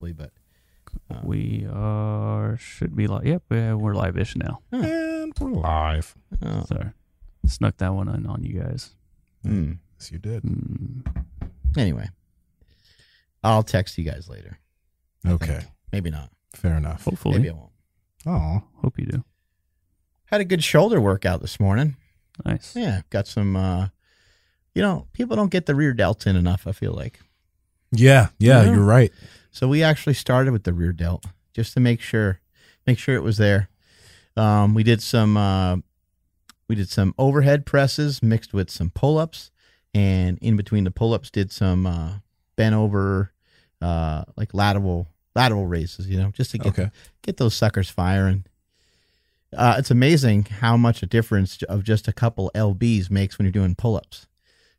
but uh, We are should be live. Yep, yeah, we're live-ish now. And we're live. oh, Sorry, snuck that one in on you guys. mm. Yes, you did. Mm. anyway, I'll text you guys later. I Okay, think. maybe not. fair enough. Hopefully, Maybe I won't. Oh, hope you do. Had a good shoulder workout this morning. Nice. Yeah, got some. uh You know, people don't get the rear delts in enough. I feel like. yeah, yeah, Yeah. you're right. So we actually started with the rear delt just to make sure make sure it was there. Um, we did some uh, we did some overhead presses mixed with some pull ups, and in between the pull ups did some uh, bent over uh, like lateral lateral raises. You know, just to get Okay. get those suckers firing. Uh, it's amazing how much a difference of just a couple lbs makes when you're doing pull ups.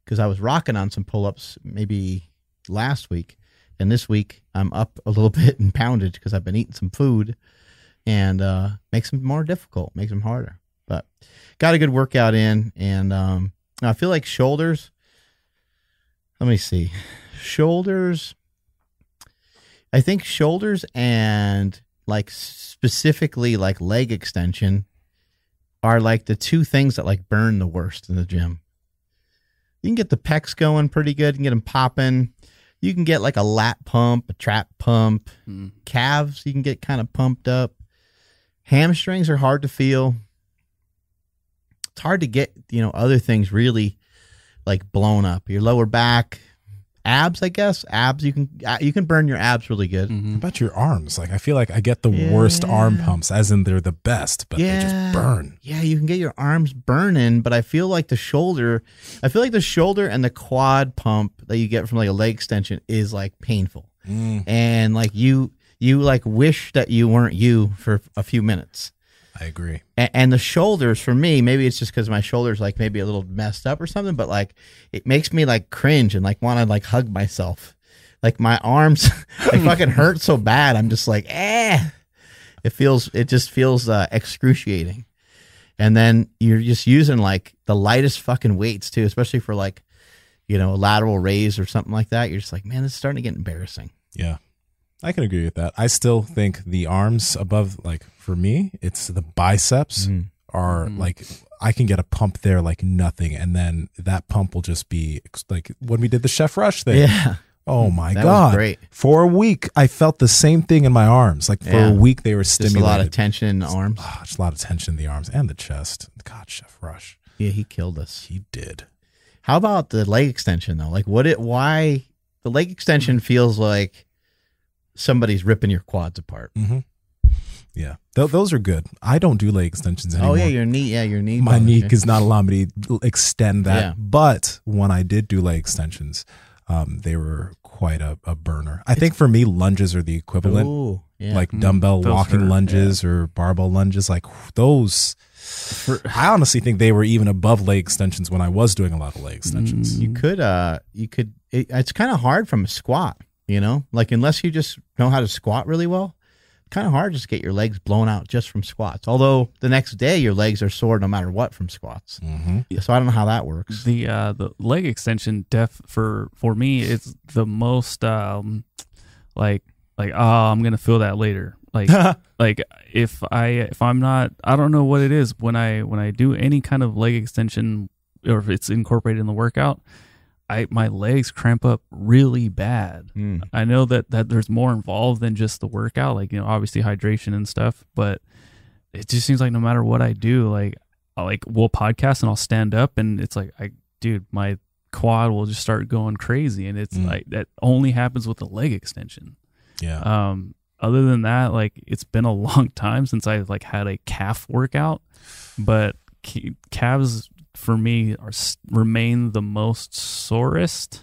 Because I was rocking on some pull ups maybe last week, and this week I'm up a little bit in poundage because I've been eating some food, and uh, makes them more difficult, makes them harder. But got a good workout in, and um, I feel like shoulders. Let me see, shoulders. I think shoulders and like specifically like leg extension are like the two things that like burn the worst in the gym. You can get the pecs going pretty good, can get them popping. You can get like a lat pump, a trap pump, Mm. calves you can get kind of pumped up. Hamstrings are hard to feel. It's hard to get, you know, other things really like blown up. Your lower back, abs, I guess. Abs you can uh, you can burn your abs really good. How Mhm. about your arms? Like, I feel like I get the worst arm pumps, as in they're the best, but they just burn. Yeah, you can get your arms burning, but I feel like the shoulder, I feel like the shoulder and the quad pump that you get from like a leg extension is like painful. Mm, And like you you like wish that you weren't you for a few minutes. I agree. And, and the shoulders for me, maybe it's just because my shoulders like maybe a little messed up or something, but like it makes me like cringe and like want to like hug myself. Like my arms, like fucking hurt so bad. I'm just like, eh. It feels, it just feels uh, excruciating. And then you're just using like the lightest fucking weights too, especially for like, you know, a lateral raise or something like that. You're just like, man, this is starting to get embarrassing. Yeah. I can agree with that. I still think the arms above, like for me, it's the biceps Mhm. are Mhm. like, I can get a pump there like nothing. And then that pump will just be like when we did the Chef Rush thing. Yeah. Oh my That was God. great. For a week, I felt the same thing in my arms. Like for Yeah. a week, they were Just a lot of tension in the arms. Ah, just a lot of tension in the arms and the chest. God, Chef Rush. Yeah, he killed us. He did. How about the leg extension though? Like what it why the leg extension feels like somebody's ripping your quads apart. Mm-hmm. Yeah. Th- those are good. I don't do leg extensions anymore. Oh yeah, your knee, yeah, your knee. my knee you. is not allowing me to extend that. Yeah. But when I did do leg extensions, um, they were quite a, a burner. I think for me, lunges are the equivalent, Ooh, yeah. like Mm, dumbbell those walking hurt, lunges or barbell lunges. Like those, For- I honestly think they were even above leg extensions when I was doing a lot of leg extensions. Mm. you could uh you could it, it's kind of hard from a squat, you know? Like unless you just know how to squat really well, kind of hard just to get your legs blown out just from squats. Although the next day your legs are sore no matter what from squats. Mm-hmm. So I don't know how that works. the uh the leg extension def for for me it's the most um like like oh i'm gonna feel that later like like if i if i'm not i don't know what it is when i when i do any kind of leg extension or if it's incorporated in the workout i my legs cramp up really bad Mm. I know that that there's more involved than just the workout, like you know, obviously hydration and stuff. But it just seems like no matter what I do, like I like we'll podcast and I'll stand up and it's like I, dude, my quad will just start going crazy, and it's Mm. like that only happens with the leg extension. Yeah. Um, other than that, like it's been a long time since I like had a calf workout, but calves for me are remain the most sorest,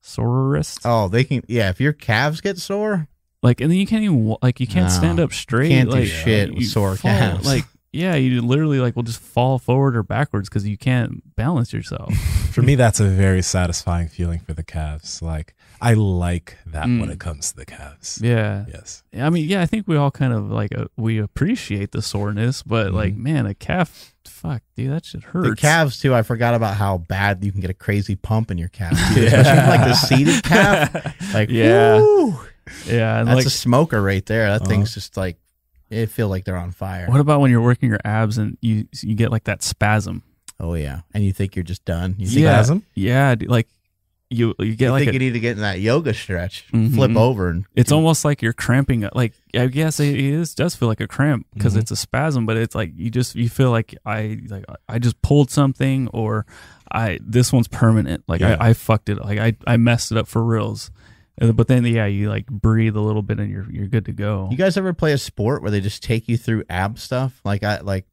sorest. Oh, they can yeah, if your calves get sore, Like, and then you can't even like you can't No. stand up straight. Can't do like, shit with sore fall- calves. Like, yeah, you literally like will just fall forward or backwards because you can't balance yourself. For me, that's a very satisfying feeling for the calves. Like I like that when Mm. it comes to the calves. yeah, Yes. I mean, yeah, I think we all kind of like uh, we appreciate the soreness, but like, Mhm. man, a calf, fuck, dude, that shit hurts. the calves too. I forgot about how bad you can get a crazy pump in your calf, too, especially like the seated calf. Like Yeah. woo. Yeah, and That's like a smoker right there. That Uh-huh. thing's just like it feel like they're on fire. what about when you're working your abs and you you get like that spasm? Oh yeah, and you think you're just done. You think, Yeah. Spasm? Yeah, dude, like you you get you, like think a, you need to get in that yoga stretch, Mhm. flip over, and it's almost like you're cramping. up. Like I guess it is does feel like a cramp because Mhm. it's a spasm, but it's like you just you feel like I like I just pulled something or I this one's permanent. Like Yeah. I, I fucked it. Like I I messed it up for reals. Uh, But then yeah, you like breathe a little bit and you're you're good to go. You guys ever play a sport where they just take you through ab stuff? Like I like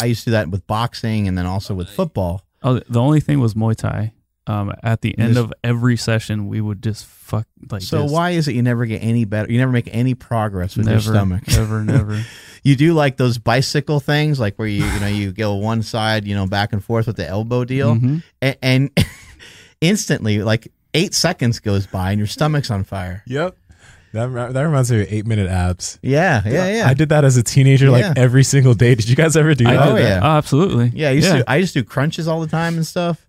I used to do that with boxing and then also with football. Oh, the only thing was Muay Thai. Um, at the You end just- of every session, we would just fuck like. so just why is it you never get any better? You never make any progress with never, your stomach. Never, never. You do like those bicycle things, like where you you know you go one side, you know, back and forth with the elbow deal, Mhm. and, and instantly, like eight seconds goes by and your stomach's on fire. Yep. That, that reminds me of eight minute abs. Yeah, yeah, yeah. I did that as a teenager, Yeah. like every single day. Did you guys ever do that? Oh, yeah. Oh, absolutely. Yeah, I used to. I used to do crunches all the time and stuff.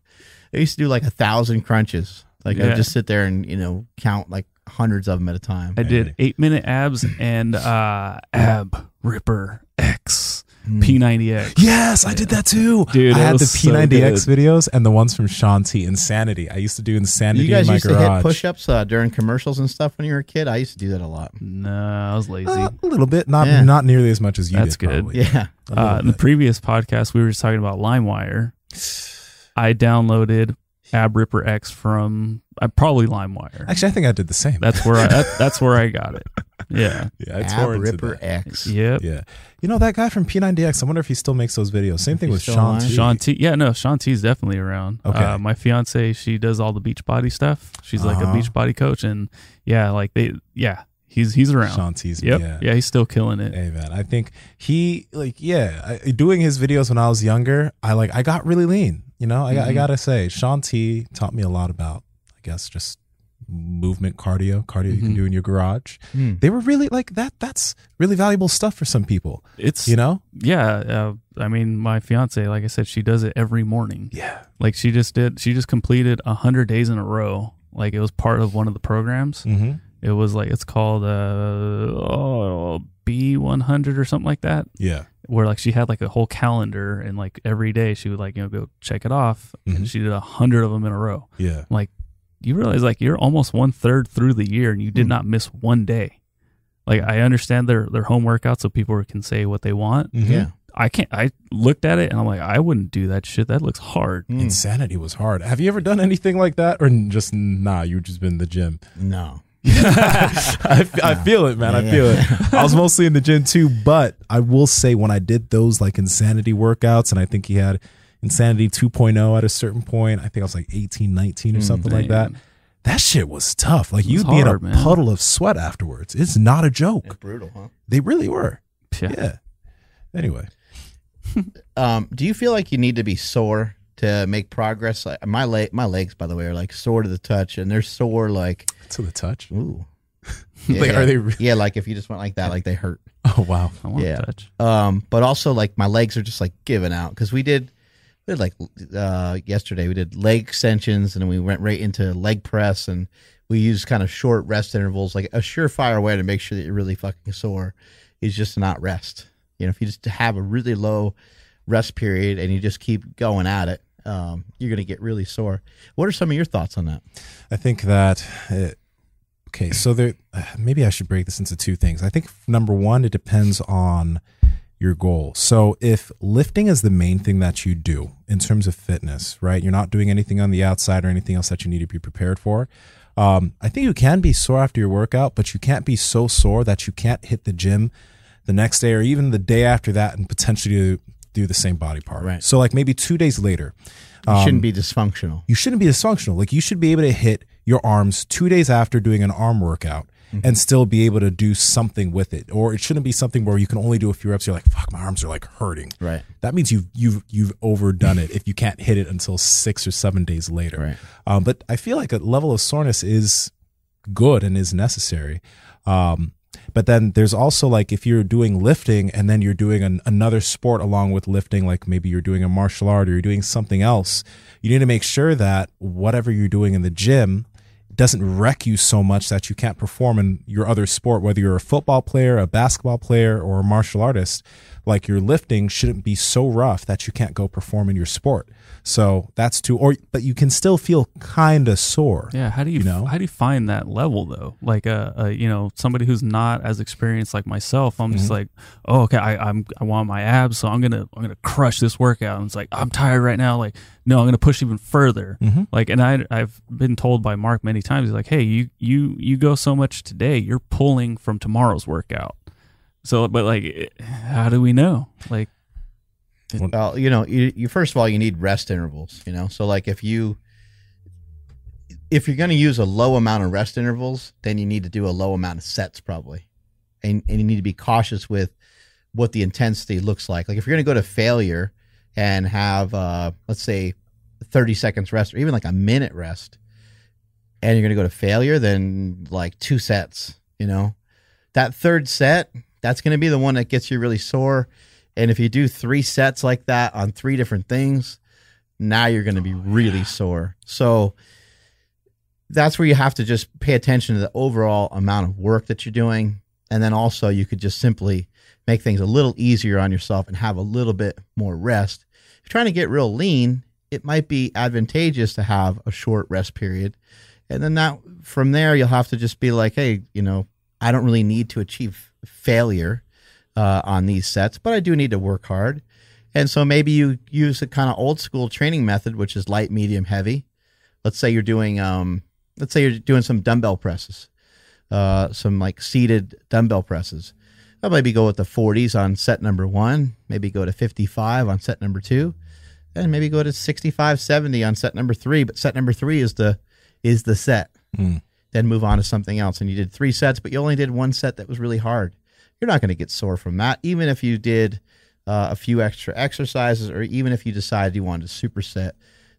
I used to do like a thousand crunches. Like Yeah. I'd just sit there and you know count like hundreds of them at a time. I did eight minute abs and uh, ab ripper X P90X. Yes, I did that too. Dude, I it had the was so P90X videos and the ones from Shaun T Insanity. I used to do Insanity You guys in my used to hit push-ups uh, during commercials and stuff when you were a kid. I used to do that a lot. No, I was lazy. Uh, a little bit, not Yeah. not nearly as much as you That's did. good. probably. Yeah, uh, in the previous podcast, we were just talking about LimeWire. I downloaded Ab Ripper X from I probably LimeWire. Actually, I think I did the same. That's where I that, that's where I got it. Yeah. yeah, I Ab Ripper. X. Yep. Yeah, you know that guy from P90X. I wonder if he still makes those videos. Same thing he's with still Shaun. T. Shaun T. Yeah, no, Shaun T. is definitely around. Okay. Uh, my fiance, she does all the beach body stuff. She's like Uh-huh. a beach body coach, and yeah, like they, yeah, he's he's around. Shaun T's. Yep. Yeah. Yeah. he's still killing it. Hey man, I think he like yeah, I, doing his videos when I was younger, I like I got really lean. You know, I, I Mhm. gotta say, Shaun T taught me a lot about, I guess, just movement cardio, cardio you can Mhm. do in your garage. Hmm. They were really like that. That's really valuable stuff for some people. It's You know? yeah. Uh, I mean, my fiance, like I said, she does it every morning. Yeah. Like she just did. She just completed a hundred days in a row. Like it was part of one of the programs. Mm-hmm. It was like it's called uh oh, B one hundred or something like that. Yeah. Where like she had like a whole calendar and like every day she would like you know go check it off Mhm. and she did a hundred of them in a row. Yeah. Like, you realize like you're almost one third through the year and you did Mm. not miss one day. Like I understand their their home workouts so people can say what they want. Mhm. Yeah. I can't. I looked at it and I'm like, I wouldn't do that shit. That looks hard. Hmm. Insanity was hard. Have you ever done anything like that, or just nah? You've just been in the gym. No. I, I feel it, man. I feel yeah. it. I was mostly in the gym too, but I will say when I did those like insanity workouts, and I think he had insanity 2.0 at a certain point. I think I was like 18, 19 or Mm, something like that. That shit was tough. Like you'd be in a man. puddle of sweat afterwards. It's not a joke. It's brutal, huh? They really were. Yeah. Yeah. Anyway, Um, do you feel like you need to be sore to make progress? Like my leg, my legs, by the way, are like sore to the touch, and they're sore like to the touch. ooh. like, Yeah. are they? Re- Yeah, like if you just went like that, like they hurt. oh wow. I want Yeah. to touch. Um, but also like my legs are just like giving out because we did, we did like uh yesterday we did leg extensions and then we went right into leg press and we used kind of short rest intervals. Like a surefire way to make sure that you're really fucking sore is just not rest. You know, if you just have a really low rest period and you just keep going at it, um, you're gonna get really sore. What are some of your thoughts on that? I think that uh, okay, so there uh, maybe I should break this into two things. I think number one, it depends on your goal. So if lifting is the main thing that you do in terms of fitness, right? You're not doing anything on the outside or anything else that you need to be prepared for. Um, I think you can be sore after your workout, but you can't be so sore that you can't hit the gym the next day or even the day after that and potentially do, the same body part. Right. So like maybe two days later, You um, shouldn't be dysfunctional. you shouldn't be dysfunctional. Like you should be able to hit your arms two days after doing an arm workout and still be able to do something with it. Or it shouldn't be something where you can only do a few reps. You're like, fuck, my arms are like hurting. Right. That means you've you've you've overdone it if you can't hit it until six or seven days later. Right. Um, but I feel like a level of soreness is good and is necessary. Um, but then there's also like if you're doing lifting and then you're doing an, another sport along with lifting, like maybe you're doing a martial art or you're doing something else, you need to make sure that whatever you're doing in the gym doesn't wreck you so much that you can't perform in your other sport, whether you're a football player, a basketball player, or a martial artist. Like your lifting shouldn't be so rough that you can't go perform in your sport. So that's too, or but you can still feel kind of sore. Yeah, how do you, You know? how do you find that level though? Like a, uh you know somebody who's not as experienced like myself. I'm just Mhm. like, oh okay, I, I'm I want my abs, so I'm gonna I'm gonna crush this workout. And it's like I'm tired right now. Like no, I'm gonna push even further. Mhm. Like and I I've been told by Mark many times. He's like, hey, you you you go so much today, you're pulling from tomorrow's workout. So, but like, how do we know? Like, Well, you know, you, you first of all you need rest intervals. You know, so like if you if you're going to use a low amount of rest intervals, then you need to do a low amount of sets probably, and and you need to be cautious with what the intensity looks like. Like if you're going to go to failure and have uh, let's say 30 seconds rest or even like a minute rest, and you're going to go to failure, then like two sets. You know, that third set that's going to be the one that gets you really sore. And if you do three sets like that on three different things, now you're going to be really sore. So that's where you have to just pay attention to the overall amount of work that you're doing. And then also, you could just simply make things a little easier on yourself and have a little bit more rest. If you're trying to get real lean, it might be advantageous to have a short rest period. And then that from there, you'll have to just be like, hey, you know, I don't really need to achieve failure uh, on these sets, but I do need to work hard. And so maybe you use a kind of old school training method, which is light, medium, heavy. Let's say you're doing, um, let's say you're doing some dumbbell presses, uh, some like seated dumbbell presses. I'll maybe go with the 40s on set number one, maybe go to 55 on set number two, and maybe go to 65, 70 on set number three. But set number three is the is the set. Mm. Then move on to something else. And you did three sets, but you only did one set that was really hard. You're not going to get sore from that, even if you did uh, a few extra exercises, or even if you decided you wanted to superset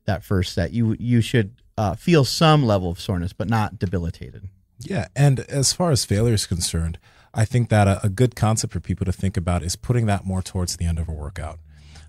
that first set. You you should uh, feel some level of soreness, but not debilitated. Yeah, and as far as failure is concerned, I think that a, a good concept for people to think about is putting that more towards the end of a workout.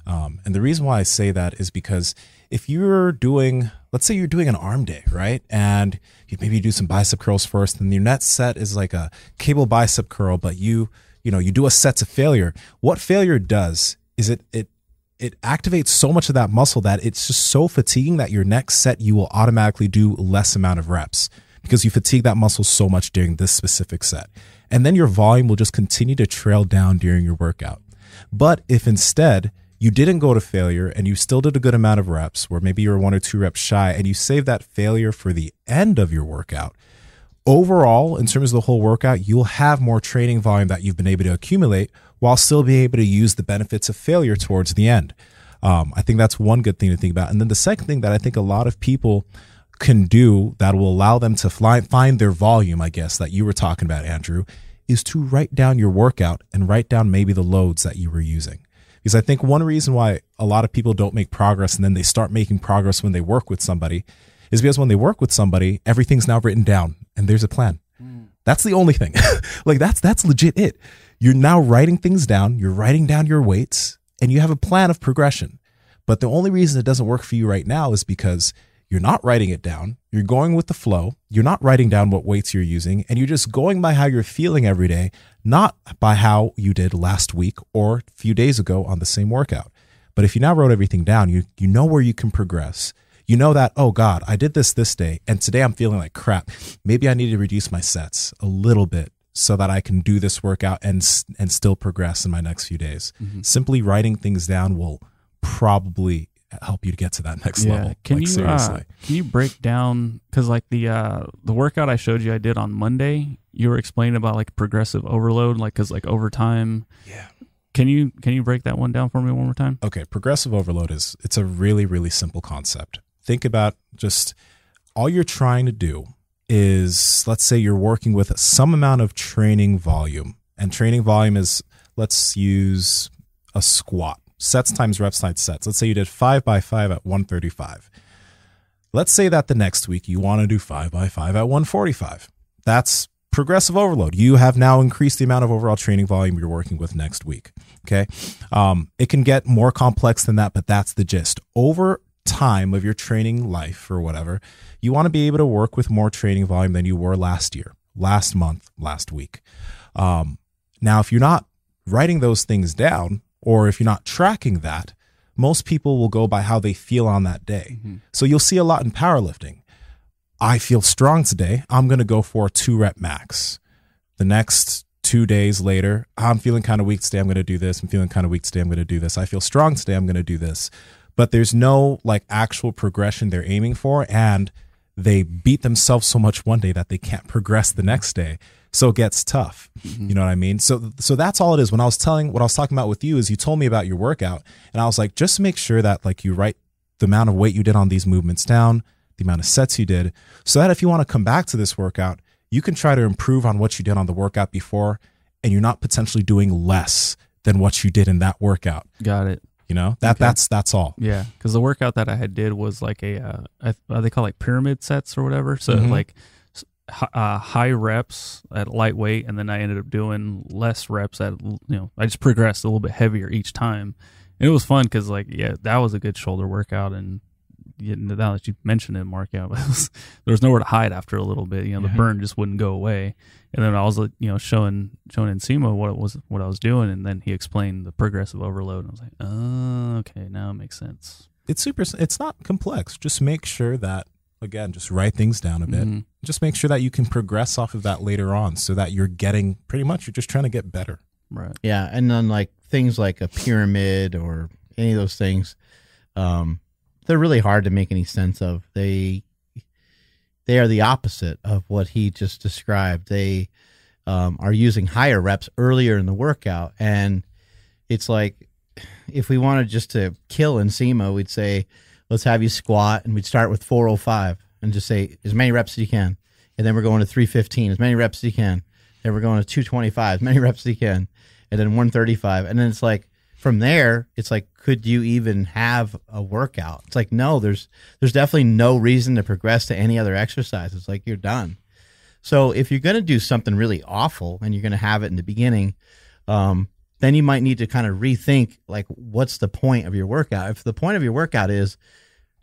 Um, and the reason why I say that is because if you're doing, let's say you're doing an arm day, right? And you maybe do some bicep curls first, and your next set is like a cable bicep curl, but you, you know, you do a set to failure. What failure does is it, it, it activates so much of that muscle that it's just so fatiguing that your next set you will automatically do less amount of reps because you fatigue that muscle so much during this specific set. And then your volume will just continue to trail down during your workout. But if instead you didn't go to failure and you still did a good amount of reps, where maybe you're one or two reps shy, and you save that failure for the end of your workout, overall, in terms of the whole workout, you'll have more training volume that you've been able to accumulate while still being able to use the benefits of failure towards the end. Um, I think that's one good thing to think about. And then the second thing that I think a lot of people can do that will allow them to fly, find their volume, I guess, that you were talking about, Andrew, is to write down your workout and write down maybe the loads that you were using. Because I think one reason why a lot of people don't make progress and then they start making progress when they work with somebody is because when they work with somebody, everything's now written down and there's a plan. That's the only thing. like that's that's legit it. You're now writing things down, you're writing down your weights, and you have a plan of progression. But the only reason it doesn't work for you right now is because you're not writing it down. You're going with the flow. You're not writing down what weights you're using, and you're just going by how you're feeling every day, not by how you did last week or a few days ago on the same workout. But if you now wrote everything down, you you know where you can progress. You know that, oh God, I did this this day, and today I'm feeling like crap. Maybe I need to reduce my sets a little bit so that I can do this workout and and still progress in my next few days. Mm-hmm. Simply writing things down will probably help you to get to that next level. Can like, you seriously? uh, can you break down because like the uh, the workout I showed you I did on Monday, you were explaining about like progressive overload, like because like over time. Yeah. Can you can you break that one down for me one more time? Okay, progressive overload is it's a really really simple concept. Think about just all you're trying to do is let's say you're working with some amount of training volume. And training volume is let's use a squat. Sets times reps times sets. Let's say you did 5 by 5 at 135. Let's say that the next week you want to do 5 by 5 at 145. That's progressive overload. You have now increased the amount of overall training volume you're working with next week. Okay. Um, it can get more complex than that, but that's the gist. Over time of your training life or whatever, you want to be able to work with more training volume than you were last year, last month, last week. Um, now, if you're not writing those things down, or if you're not tracking that, most people will go by how they feel on that day. Mm-hmm. So you'll see a lot in powerlifting. I feel strong today. I'm going to go for a two rep max. The next two days later, I'm feeling kind of weak today. I'm going to do this. I'm feeling kind of weak today. I'm going to do this. I feel strong today. I'm going to do this. But there's no like actual progression they're aiming for. And they beat themselves so much one day that they can't progress the next day. So it gets tough. You know what I mean? So so that's all it is. When I was telling what I was talking about with you is you told me about your workout and I was like, just make sure that like you write the amount of weight you did on these movements down, the amount of sets you did, so that if you want to come back to this workout, you can try to improve on what you did on the workout before and you're not potentially doing less than what you did in that workout. Got it. You know? That Okay. that's that's all. Yeah, because the workout that I had did was like a uh, I, uh, they call like pyramid sets or whatever. So Mhm. like uh, high reps at lightweight, and then I ended up doing less reps at you know I just progressed a little bit heavier each time. And it was fun because like yeah, that was a good shoulder workout, and now that you mentioned it, Mark, yeah, it was, there was nowhere to hide after a little bit. You know, the Yeah. burn just wouldn't go away. And then I was like, you know showing showing Nsima what it was what I was doing, and then he explained the progressive overload, and I was like, oh, okay, now it makes sense. It's super it's not complex. Just make sure that again, just write things down a bit. Mhm. Just make sure that you can progress off of that later on so that you're getting pretty much you're just trying to get better. Right. Yeah, and then like things like a pyramid or any of those things, um, they're really hard to make any sense of. They they are the opposite of what he just described. They um, are using higher reps earlier in the workout, and it's like if we wanted just to kill Nsima, we'd say, let's have you squat, and we'd start with 405 and just say as many reps as you can, and then we're going to 315, as many reps as you can, then we're going to 225, as many reps as you can, and then 135, and then it's like from there, it's like, could you even have a workout? It's like, no, there's there's definitely no reason to progress to any other exercise. It's like you're done. So if you're going to do something really awful and you're going to have it in the beginning, um, then you might need to kind of rethink like what's the point of your workout. If the point of your workout is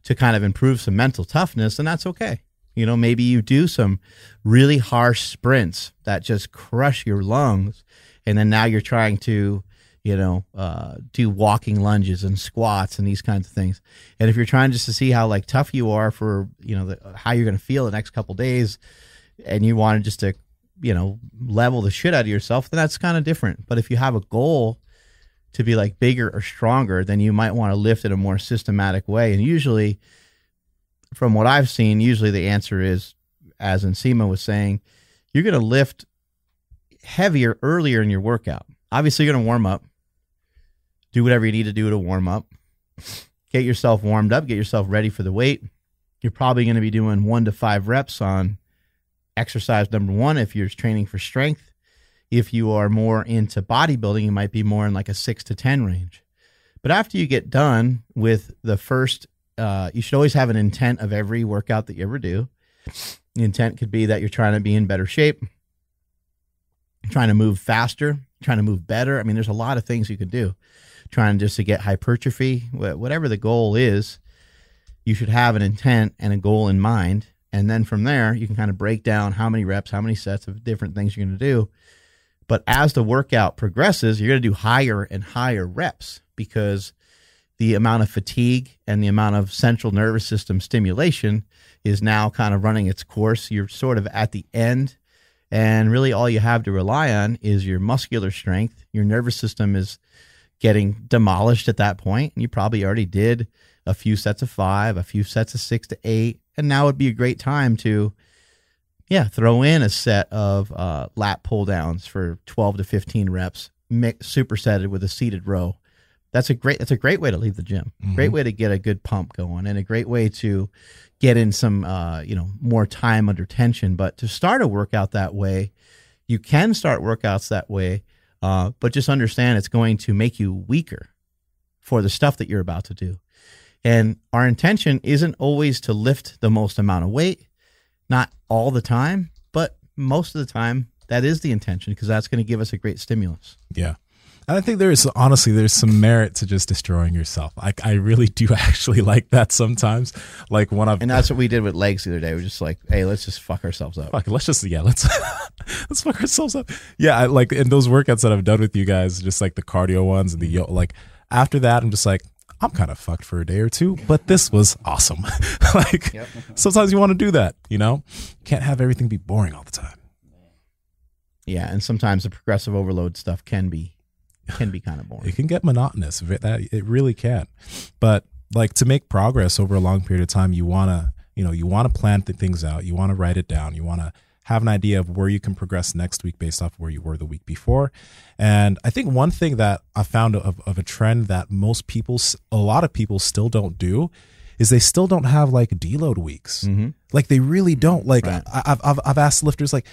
to kind of improve some mental toughness, then that's okay. You know, maybe you do some really harsh sprints that just crush your lungs, and then now you're trying to, you know, uh, do walking lunges and squats and these kinds of things. And if you're trying just to see how like tough you are for, you know, the, how you're going to feel the next couple days, and you want to just to, you know, level the shit out of yourself, then that's kind of different. But if you have a goal to be like bigger or stronger, then you might want to lift in a more systematic way. And usually, from what I've seen, usually the answer is, as Nsima was saying, you're going to lift heavier earlier in your workout. Obviously, you're going to warm up, do whatever you need to do to warm up, get yourself warmed up, get yourself ready for the weight. You're probably going to be doing one to five reps on exercise number one if you're training for strength. If you are more into bodybuilding, you might be more in like a six to 10 range. But after you get done with the first, uh, you should always have an intent of every workout that you ever do. The intent could be that you're trying to be in better shape, trying to move faster, trying to move better. I mean, there's a lot of things you could do. Trying just to get hypertrophy, whatever the goal is, you should have an intent and a goal in mind. And then from there, you can kind of break down how many reps, how many sets of different things you're going to do. But as the workout progresses, you're going to do higher and higher reps because the amount of fatigue and the amount of central nervous system stimulation is now kind of running its course. You're sort of at the end, and really all you have to rely on is your muscular strength. Your nervous system is getting demolished at that point, and you probably already did a few sets of five, a few sets of six to eight, and now would be a great time to yeah, throw in a set of uh, lat pull downs for 12 to 15 reps, mix, supersetted with a seated row. That's a great. That's a great way to leave the gym. Great way to get a good pump going, and a great way to get in some, uh, you know, more time under tension. But to start a workout that way, you can start workouts that way, uh, but just understand it's going to make you weaker for the stuff that you're about to do. And our intention isn't always to lift the most amount of weight not all the time, but most of the time that is the intention because that's going to give us a great stimulus. Yeah. And I think there is honestly there's some merit to just destroying yourself. I I really do actually like that sometimes. Like when I've And that's what we did with legs the other day. We're just like, hey, let's just fuck ourselves up. fuck, let's just yeah, let's let's fuck ourselves up. Yeah, I, like in those workouts that I've done with you guys, just like the cardio ones and the yo, like after that, I'm just like I'm kind of fucked for a day or two, but this was awesome. like sometimes you want to do that, you know. Can't have everything be boring all the time. Yeah, and sometimes the progressive overload stuff can be can be kind of boring. It can get monotonous. That it really can. But like to make progress over a long period of time, you want to you know you want to plan th- things out. You want to write it down. You want to have an idea of where you can progress next week based off where you were the week before. And I think one thing that I found of, of a trend that most people, a lot of people still don't do is they still don't have like deload weeks. Like they really don't. Like Right. I, I've, I've, I've asked lifters like,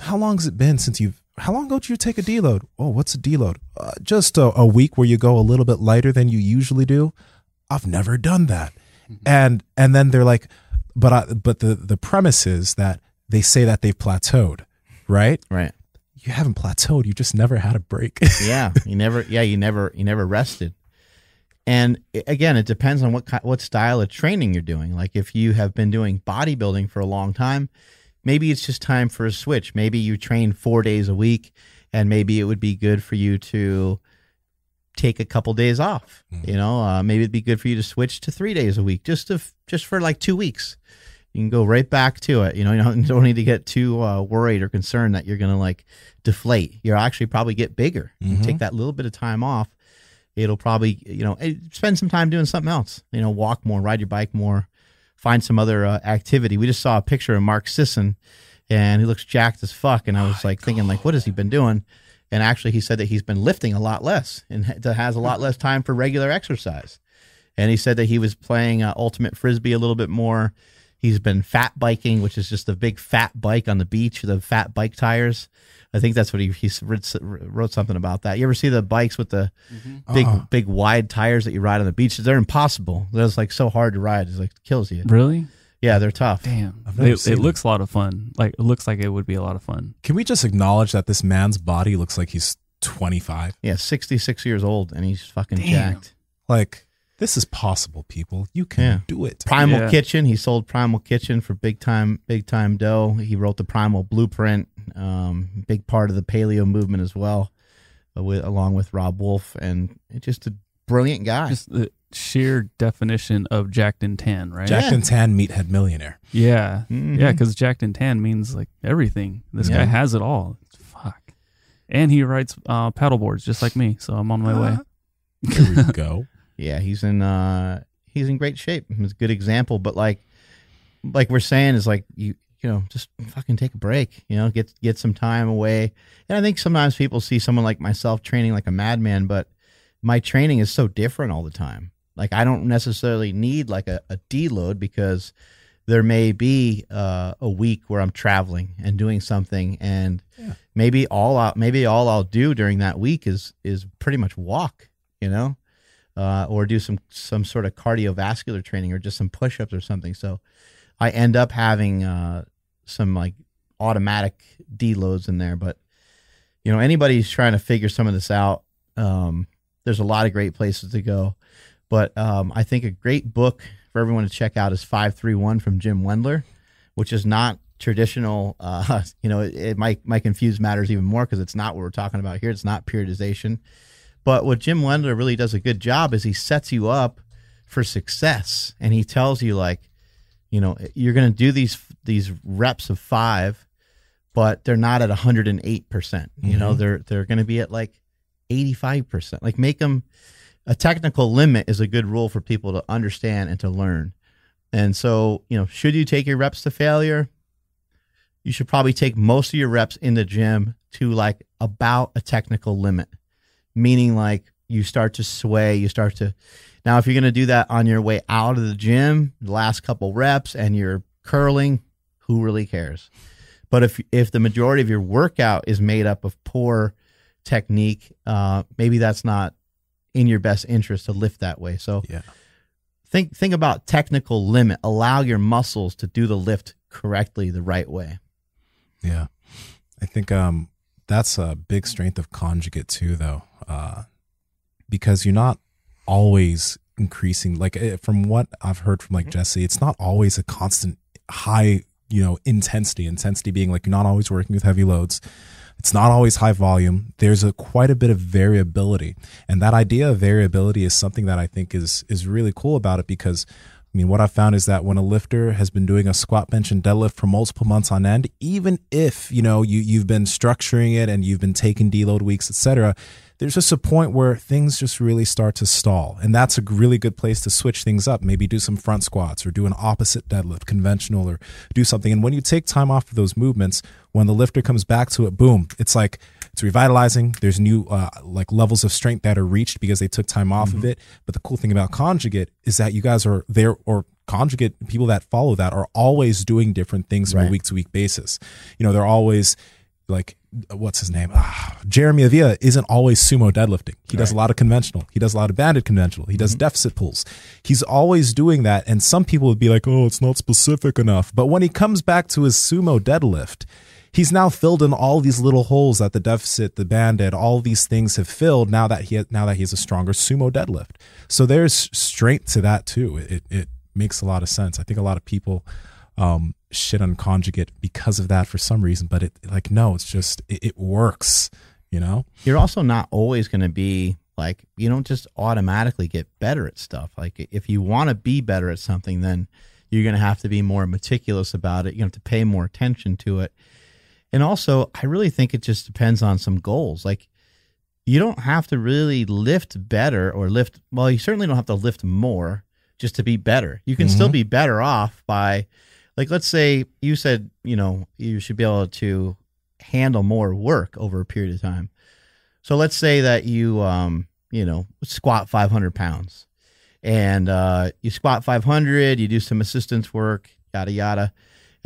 how long has it been since you've, how long ago did you take a deload? Oh, what's a deload? Uh, just a, a week where you go a little bit lighter than you usually do. I've never done that. And, and then they're like, but I, but the, the premise is that they say that they've plateaued, right? Right. You haven't plateaued. You just never had a break. Yeah, you never. Yeah, you never. You never rested. And again, it depends on what what style of training you're doing. Like if you have been doing bodybuilding for a long time, maybe it's just time for a switch. Maybe you train four days a week, and maybe it would be good for you to take a couple days off. You know, uh, maybe it'd be good for you to switch to three days a week, just to just for like two weeks. You can go right back to it. You know, you don't, you don't need to get too uh, worried or concerned that you're going to like deflate. You'll actually probably get bigger. You take that little bit of time off. It'll probably, you know, eh, spend some time doing something else. You know, walk more, ride your bike more, find some other uh, activity. We just saw a picture of Mark Sisson, and he looks jacked as fuck. And I was like thinking, like, what has he been doing? And actually, he said that he's been lifting a lot less and has a lot less time for regular exercise. And he said that he was playing uh, ultimate frisbee a little bit more. He's been fat biking, which is just a big fat bike on the beach, the fat bike tires. I think that's what he he wrote, wrote something about that. You ever see the bikes with the mm-hmm. big Uh-uh. big wide tires that you ride on the beach? They're impossible. They're just like so hard to ride. It's like kills you. Really? Yeah, they're tough. Damn. I've It, seen it looks a lot of fun. Like it looks like it would be a lot of fun. Can we just acknowledge that this man's body looks like he's 25? Yeah, sixty six years old and he's fucking Damn. jacked. Like, this is possible, people. You can Yeah. do it. Primal Yeah. Kitchen. He sold Primal Kitchen for big time, big time dough. He wrote the Primal Blueprint, um, big part of the paleo movement as well, uh, with, along with Robb Wolf, and just a brilliant guy. Just the sheer definition of jacked and tan, right? Jack Yeah. and Tan meathead millionaire. yeah. Mhm. Yeah, because jacked and tan means like everything. This Yeah. guy has it all. Fuck. And he writes uh, paddle boards just like me, so I'm on my way. There we go. yeah, he's in uh, he's in great shape. He's a good example, but like like we're saying is like you you know just fucking take a break. You know, get get some time away. And I think sometimes people see someone like myself training like a madman, but my training is so different all the time. Like I don't necessarily need like a, a deload because there may be uh, a week where I'm traveling and doing something, and Yeah. maybe all I, maybe all I'll do during that week is is pretty much walk, you know, uh, or do some some sort of cardiovascular training or just some push-ups or something. So I end up having uh, some like automatic deloads in there, but you know anybody who's trying to figure some of this out, um, there's a lot of great places to go. But um, I think a great book for everyone to check out is 531 from Jim Wendler, which is not traditional. Uh, you know, it, it might, might confuse matters even more because it's not what we're talking about here. It's not periodization. But what Jim Wendler really does a good job is he sets you up for success and he tells you, like, you know, you're going to do these these reps of five, but they're not at 108 percent. You know, mm-hmm. they're they're going to be at like 85 percent. Like, make them a technical limit is a good rule for people to understand and to learn. And so, you know, should you take your reps to failure? You should probably take most of your reps in the gym to like about a technical limit, meaning like you start to sway, you start to. Now, if you're going to do that on your way out of the gym, the last couple reps, and you're curling, who really cares? But if if the majority of your workout is made up of poor technique, uh, maybe that's not in your best interest to lift that way. So Yeah. think think about technical limit. Allow your muscles to do the lift correctly the right way. Yeah. I think um that's a big strength of conjugate too though. uh, because you're not always increasing. Like eh, from what I've heard from like Jesse, it's not always a constant high, you know, intensity. Intensity being like you're not always working with heavy loads. It's not always high volume. There's a quite a bit of variability, and that idea of variability is something that I think is is really cool about it because I mean, what I've found is that when a lifter has been doing a squat, bench, and deadlift for multiple months on end, even if you know you you've been structuring it and you've been taking deload weeks, etc., there's just a point where things just really start to stall, and that's a really good place to switch things up. Maybe do some front squats or do an opposite deadlift, conventional, or do something. And when you take time off of those movements, when the lifter comes back to it, boom, it's like it's revitalizing. There's new uh, like levels of strength that are reached because they took time off mm-hmm. of it. But the cool thing about conjugate is that you guys are there or conjugate people that follow that are always doing different things right. on a week to week basis. You know, they're always like what's his name? Ah, Jeremy Avila isn't always sumo deadlifting. He right. does a lot of conventional. He does a lot of banded conventional. He does mm-hmm. deficit pulls. He's always doing that. And some people would be like, oh, it's not specific enough. But when he comes back to his sumo deadlift, he's now filled in all these little holes that the deficit, the banded, all these things have filled. Now that he now that he has a stronger sumo deadlift, so there's strength to that too. It it makes a lot of sense. I think a lot of people um, shit on conjugate because of that for some reason, but it like no, it's just it, it works. You know, you're also not always going to be like you don't just automatically get better at stuff. Like if you want to be better at something, then you're going to have to be more meticulous about it. You have to pay more attention to it. And also, I really think it just depends on some goals. Like, you don't have to really lift better or lift, well, you certainly don't have to lift more just to be better. You can mm-hmm. still be better off by, like, let's say you said, you know, you should be able to handle more work over a period of time. So let's say that you, um, you know, squat 500 pounds and uh, you squat 500, you do some assistance work, yada, yada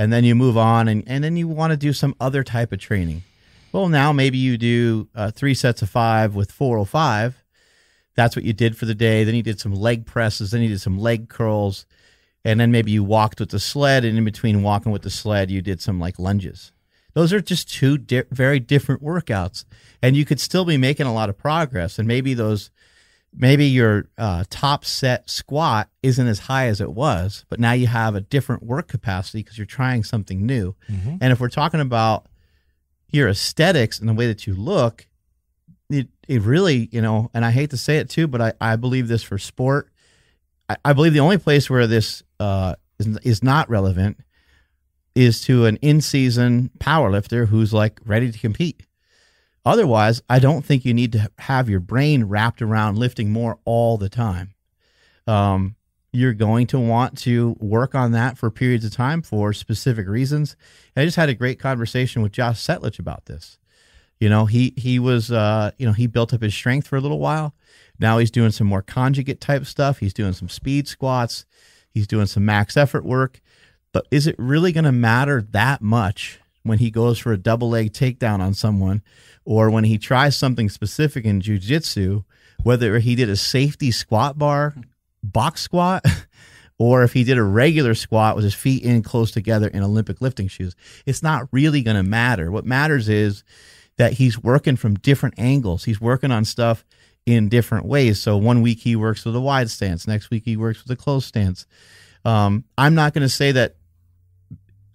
and then you move on and, and then you want to do some other type of training. Well, now maybe you do uh, three sets of five with 405. That's what you did for the day. Then you did some leg presses. Then you did some leg curls. And then maybe you walked with the sled. And in between walking with the sled, you did some like lunges. Those are just two di- very different workouts. And you could still be making a lot of progress. And maybe those maybe your uh, top set squat isn't as high as it was, but now you have a different work capacity because you're trying something new. Mm-hmm. And if we're talking about your aesthetics and the way that you look, it, it really, you know, and I hate to say it too, but I, I believe this for sport. I, I believe the only place where this uh, is, is not relevant is to an in season powerlifter who's like ready to compete. Otherwise, I don't think you need to have your brain wrapped around lifting more all the time. Um, you're going to want to work on that for periods of time for specific reasons. And I just had a great conversation with Josh Setlich about this. You know, he he was uh, you know, he built up his strength for a little while. Now he's doing some more conjugate type stuff. He's doing some speed squats. He's doing some max effort work. But is it really going to matter that much when he goes for a double leg takedown on someone or when he tries something specific in jujitsu, whether he did a safety squat bar, box squat, or if he did a regular squat with his feet in close together in Olympic lifting shoes, it's not really going to matter. What matters is that he's working from different angles. He's working on stuff in different ways. So one week he works with a wide stance, next week he works with a close stance. Um, I'm not going to say that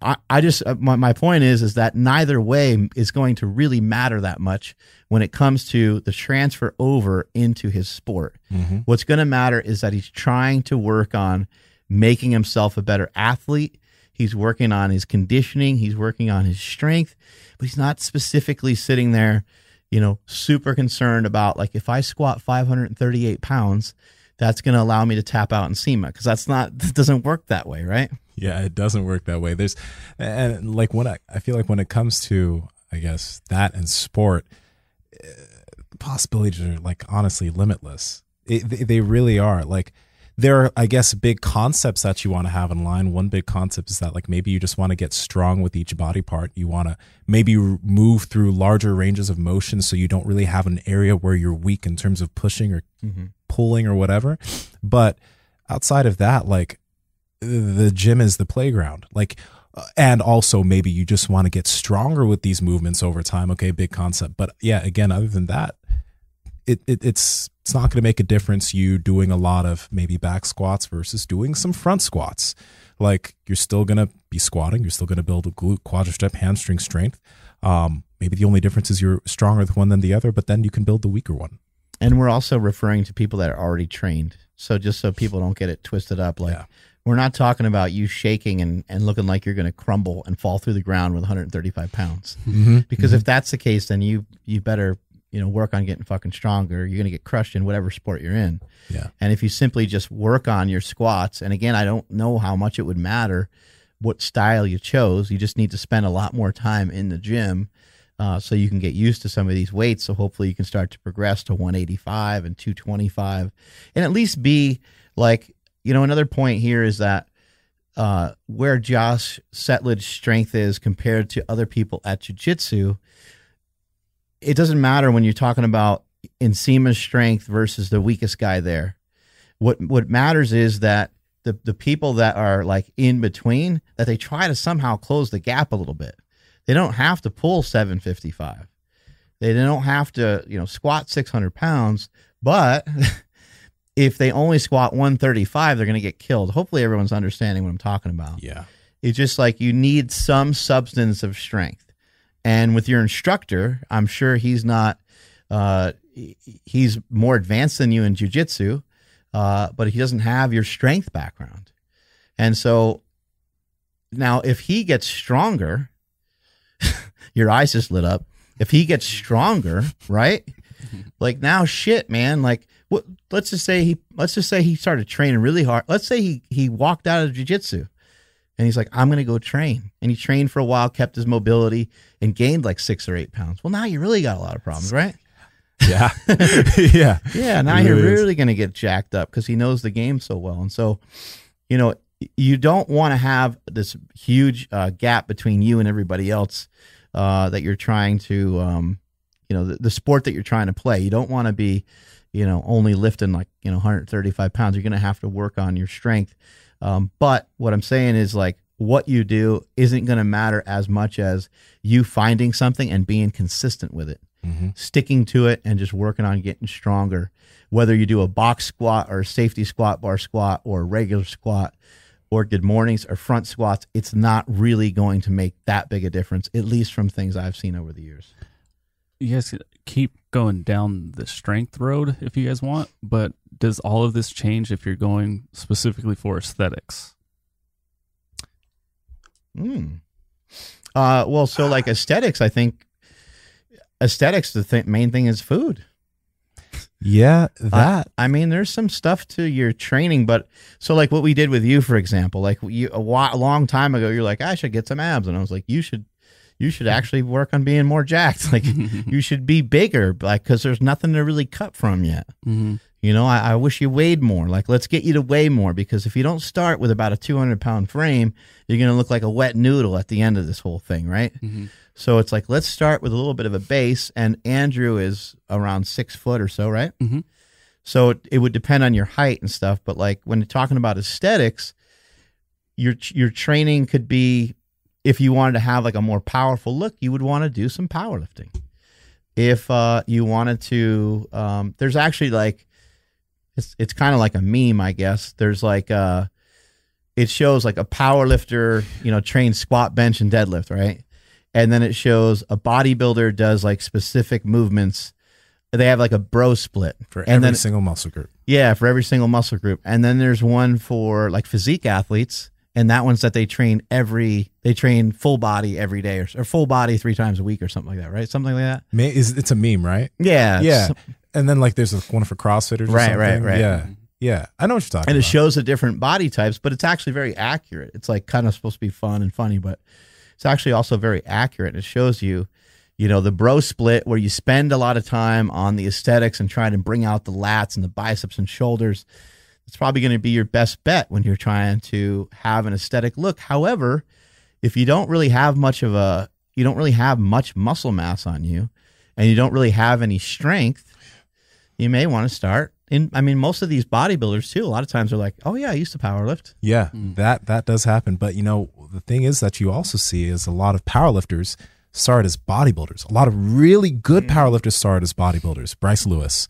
I, I just uh, my, my point is is that neither way is going to really matter that much when it comes to the transfer over into his sport. Mm-hmm. What's going to matter is that he's trying to work on making himself a better athlete. He's working on his conditioning. He's working on his strength, but he's not specifically sitting there, you know, super concerned about like if I squat 538 pounds, that's going to allow me to tap out Nsima because that's not that doesn't work that way, right? yeah, it doesn't work that way. There's, and like when I, I feel like when it comes to, I guess that and sport, uh, possibilities are like honestly limitless. It, they, they really are. Like there are, I guess, big concepts that you want to have in line. One big concept is that like maybe you just want to get strong with each body part. You want to maybe move through larger ranges of motion so you don't really have an area where you're weak in terms of pushing or mm-hmm. Pulling or whatever. But outside of that, like the gym is the playground. Like, uh, and also maybe you just want to get stronger with these movements over time. Okay, big concept. But yeah, again, other than that, it, it it's it's not going to make a difference you doing a lot of maybe back squats versus doing some front squats. Like you're still going to be squatting, you're still going to build a glute, quadricep, hamstring strength. Um, maybe the only difference is you're stronger with one than the other, but then you can build the weaker one. And we're also referring to people that are already trained. So just so people don't get it twisted up, like Yeah. we're not talking about you shaking and, and looking like you're going to crumble and fall through the ground with 135 pounds. Mm-hmm. Because if that's the case, then you you better you know work on getting fucking stronger. You're going to get crushed in whatever sport you're in. Yeah. And if you simply just work on your squats, and again, I don't know how much it would matter what style you chose. You just need to spend a lot more time in the gym uh, so you can get used to some of these weights. So hopefully you can start to progress to 185 and 225 and at least be like, you know, another point here is that uh, where Josh Setledge's strength is compared to other people at jiu-jitsu, it doesn't matter when you're talking about Nsima's strength versus the weakest guy there. What what matters is that the the people that are like in between that they try to somehow close the gap a little bit. They don't have to pull 755. They don't have to, you know, squat 600 pounds, but if they only squat 135, they're going to get killed. Hopefully everyone's understanding what I'm talking about. Yeah. It's just like you need some substance of strength. And with your instructor, I'm sure he's not, uh, he's more advanced than you in jujitsu, uh, but he doesn't have your strength background. And so now if he gets stronger, your eyes just lit up. If he gets stronger, right? Like now, shit, man. Like, what? Let's just say he. Let's just say he started training really hard. Let's say he he walked out of jujitsu, and he's like, I'm gonna go train. And he trained for a while, kept his mobility, and gained like six or eight pounds. Well, now you really got a lot of problems, right? Yeah. yeah. Yeah, now It you're really is. really going to get jacked up because he knows the game so well. And so, you know, you don't want to have this huge uh, gap between you and everybody else uh, that you're trying to, um, you know, the, the sport that you're trying to play. You don't want to be, you know, only lifting like, you know, 135 pounds. You're going to have to work on your strength. Um, but what I'm saying is like, what you do isn't going to matter as much as you finding something and being consistent with it hmm sticking to it and just working on getting stronger. Whether you do a box squat or a safety squat, bar squat, or a regular squat, or good mornings or front squats, it's not really going to make that big a difference, at least from things I've seen over the years. You guys keep going down the strength road if you guys want, but does all of this change if you're going specifically for aesthetics? Mm. Uh, well, so like aesthetics, I think aesthetics, the th- main thing is food. Yeah. That. I mean, there's some stuff to your training, but so like what we did with you, for example, like you a, wa- a long time ago, you're like, I should get some abs, and I was like, you should, you should actually work on being more jacked. Like you should be bigger, like because there's nothing to really cut from yet. Mm-hmm. You know, I, I wish you weighed more. Like, let's get you to weigh more because if you don't start with about a 200 pound frame, you're going to look like a wet noodle at the end of this whole thing, right? Mhm. So it's like, let's start with a little bit of a base. And Andrew is around six foot or so, right? Mhm. So it, it would depend on your height and stuff. But like when you're talking about aesthetics, your your training could be if you wanted to have like a more powerful look, you would want to do some powerlifting. If uh, you wanted to, um, there's actually like it's it's kind of like a meme, I guess. There's like uh, it shows like a power lifter, you know, trains squat, bench, and deadlift, right? And then it shows a bodybuilder does like specific movements. They have like a bro split For and every then single muscle group. yeah, for every single muscle group. And then there's one for like physique athletes, and that one's that they train every they train full body every day or, or full body three times a week or something like that, right? Something like that. It's a meme, right? Yeah, Yeah. And then like there's a one for CrossFitters. Right, right, something. right. Yeah. Yeah. I know what you're talking about. and it about. shows the different body types, but it's actually very accurate. It's like kind of supposed to be fun and funny, but it's actually also very accurate. It shows you, you know, the bro split where you spend a lot of time on the aesthetics and trying to bring out the lats and the biceps and shoulders. It's probably going to be your best bet when you're trying to have an aesthetic look. However, if you don't really have much of a, you don't really have much muscle mass on you, and you don't really have any strength, you may want to start. In, I mean, most of these bodybuilders too. A lot of times they're like, "Oh yeah, I used to powerlift." Yeah, Mm. that that does happen. But you know, the thing is that you also see is a lot of powerlifters started as bodybuilders. A lot of really good Mm-hmm. powerlifters started as bodybuilders. Bryce Lewis,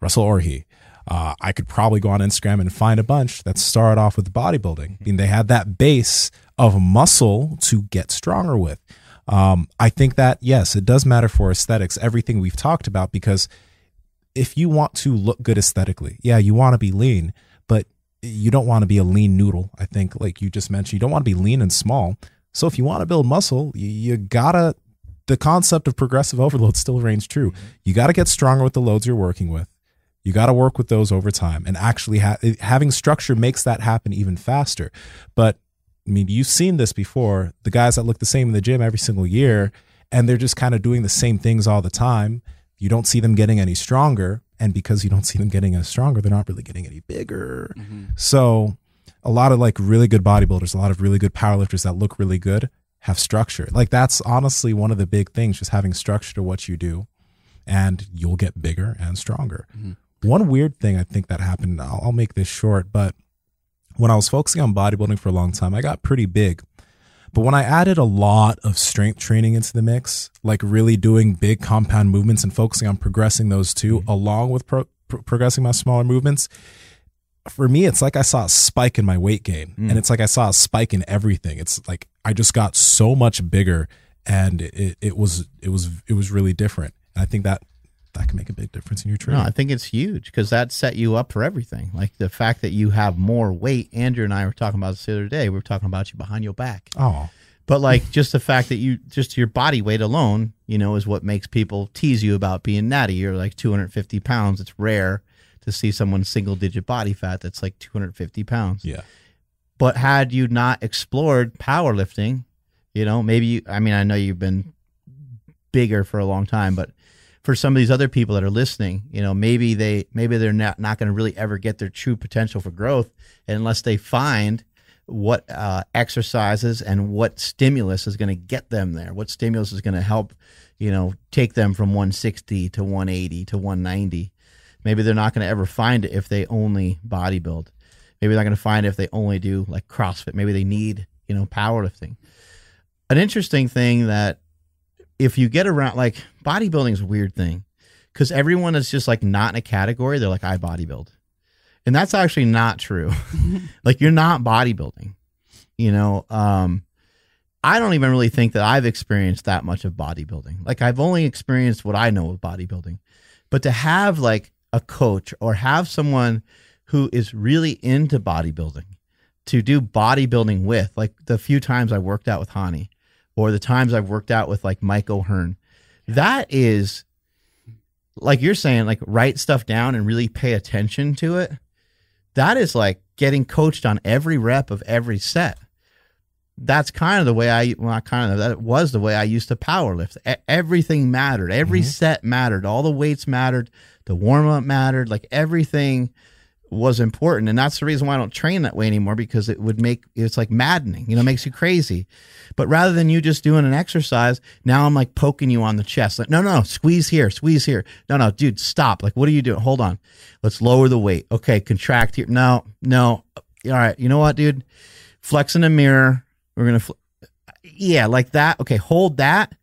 Russel Orhii. Uh, I could probably go on Instagram and find a bunch that started off with bodybuilding. I mean, they had that base of muscle to get stronger with. Um, I think that, yes, it does matter for aesthetics, everything we've talked about, because if you want to look good aesthetically, yeah, you want to be lean, but you don't want to be a lean noodle. I think, like you just mentioned, you don't want to be lean and small. So if you want to build muscle, you, you gotta. The concept of progressive overload still reigns true. Mm-hmm. You got to get stronger with the loads you're working with. You got to work with those over time, and actually ha- having structure makes that happen even faster. But I mean, you've seen this before. The guys that look the same in the gym every single year, and they're just kind of doing the same things all the time. You don't see them getting any stronger. And because you don't see them getting any stronger, they're not really getting any bigger. Mm-hmm. So, a lot of like really good bodybuilders, a lot of really good powerlifters that look really good have structure. Like, that's honestly one of the big things, just having structure to what you do, and you'll get bigger and stronger. Mm-hmm. One weird thing I think that happened, I'll, I'll make this short, but when I was focusing on bodybuilding for a long time, I got pretty big. But when I added a lot of strength training into the mix, like really doing big compound movements and focusing on progressing those 2 mm-hmm. along with pro- pro- progressing my smaller movements, for me, it's like I saw a spike in my weight gain. Mm. And it's like I saw a spike in everything. It's like I just got so much bigger and it, it was it was it was really different. And I think that that can make a big difference in your No, training. I think it's huge because that set you up for everything. Like the fact that you have more weight. Andrew and I were talking about this the other day. We were talking about you behind your back. oh, But like just the fact that you just your body weight alone, you know, is what makes people tease you about being natty. You're like 250 pounds. It's rare to see someone single digit body fat that's like 250 pounds. yeah. But had you not explored powerlifting, you know, maybe you, I mean, I know you've been bigger for a long time, but for some of these other people that are listening, you know, maybe they, maybe they're not, not going to really ever get their true potential for growth unless they find what uh, exercises and what stimulus is going to get them there. What stimulus is going to help, you know, take them from 160 to 180 to 190. Maybe they're not going to ever find it if they only bodybuild. Maybe they're not going to find it if they only do like CrossFit. Maybe they need, you know, powerlifting. An interesting thing that if you get around, like bodybuilding is a weird thing because everyone is just like not in a category. They're like, I bodybuild. And that's actually not true. like you're not bodybuilding, you know? Um, I don't even really think that I've experienced that much of bodybuilding. Like I've only experienced what I know of bodybuilding. But to have like a coach or have someone who is really into bodybuilding to do bodybuilding with, like the few times I worked out with Hany or the times I've worked out with like Mike O'Hearn, that is like you're saying, like write stuff down and really pay attention to it. That is like getting coached on every rep of every set that's kind of the way I well not kind of that was the way I used to power lift. E- everything mattered. Every mm-hmm. set mattered. All the weights mattered. The warm up mattered. Like everything was important, and that's the reason why I don't train that way anymore because it would make it's like maddening. You know, makes you crazy. But rather than you just doing an exercise, now I'm like poking you on the chest. Like, no, no, squeeze here, squeeze here. No, no, dude, stop. Like, what are you doing? Hold on. Let's lower the weight. Okay, contract here. No, no. All right. You know what, dude? Flex in the mirror. We're gonna, fl- yeah, like that. Okay, hold that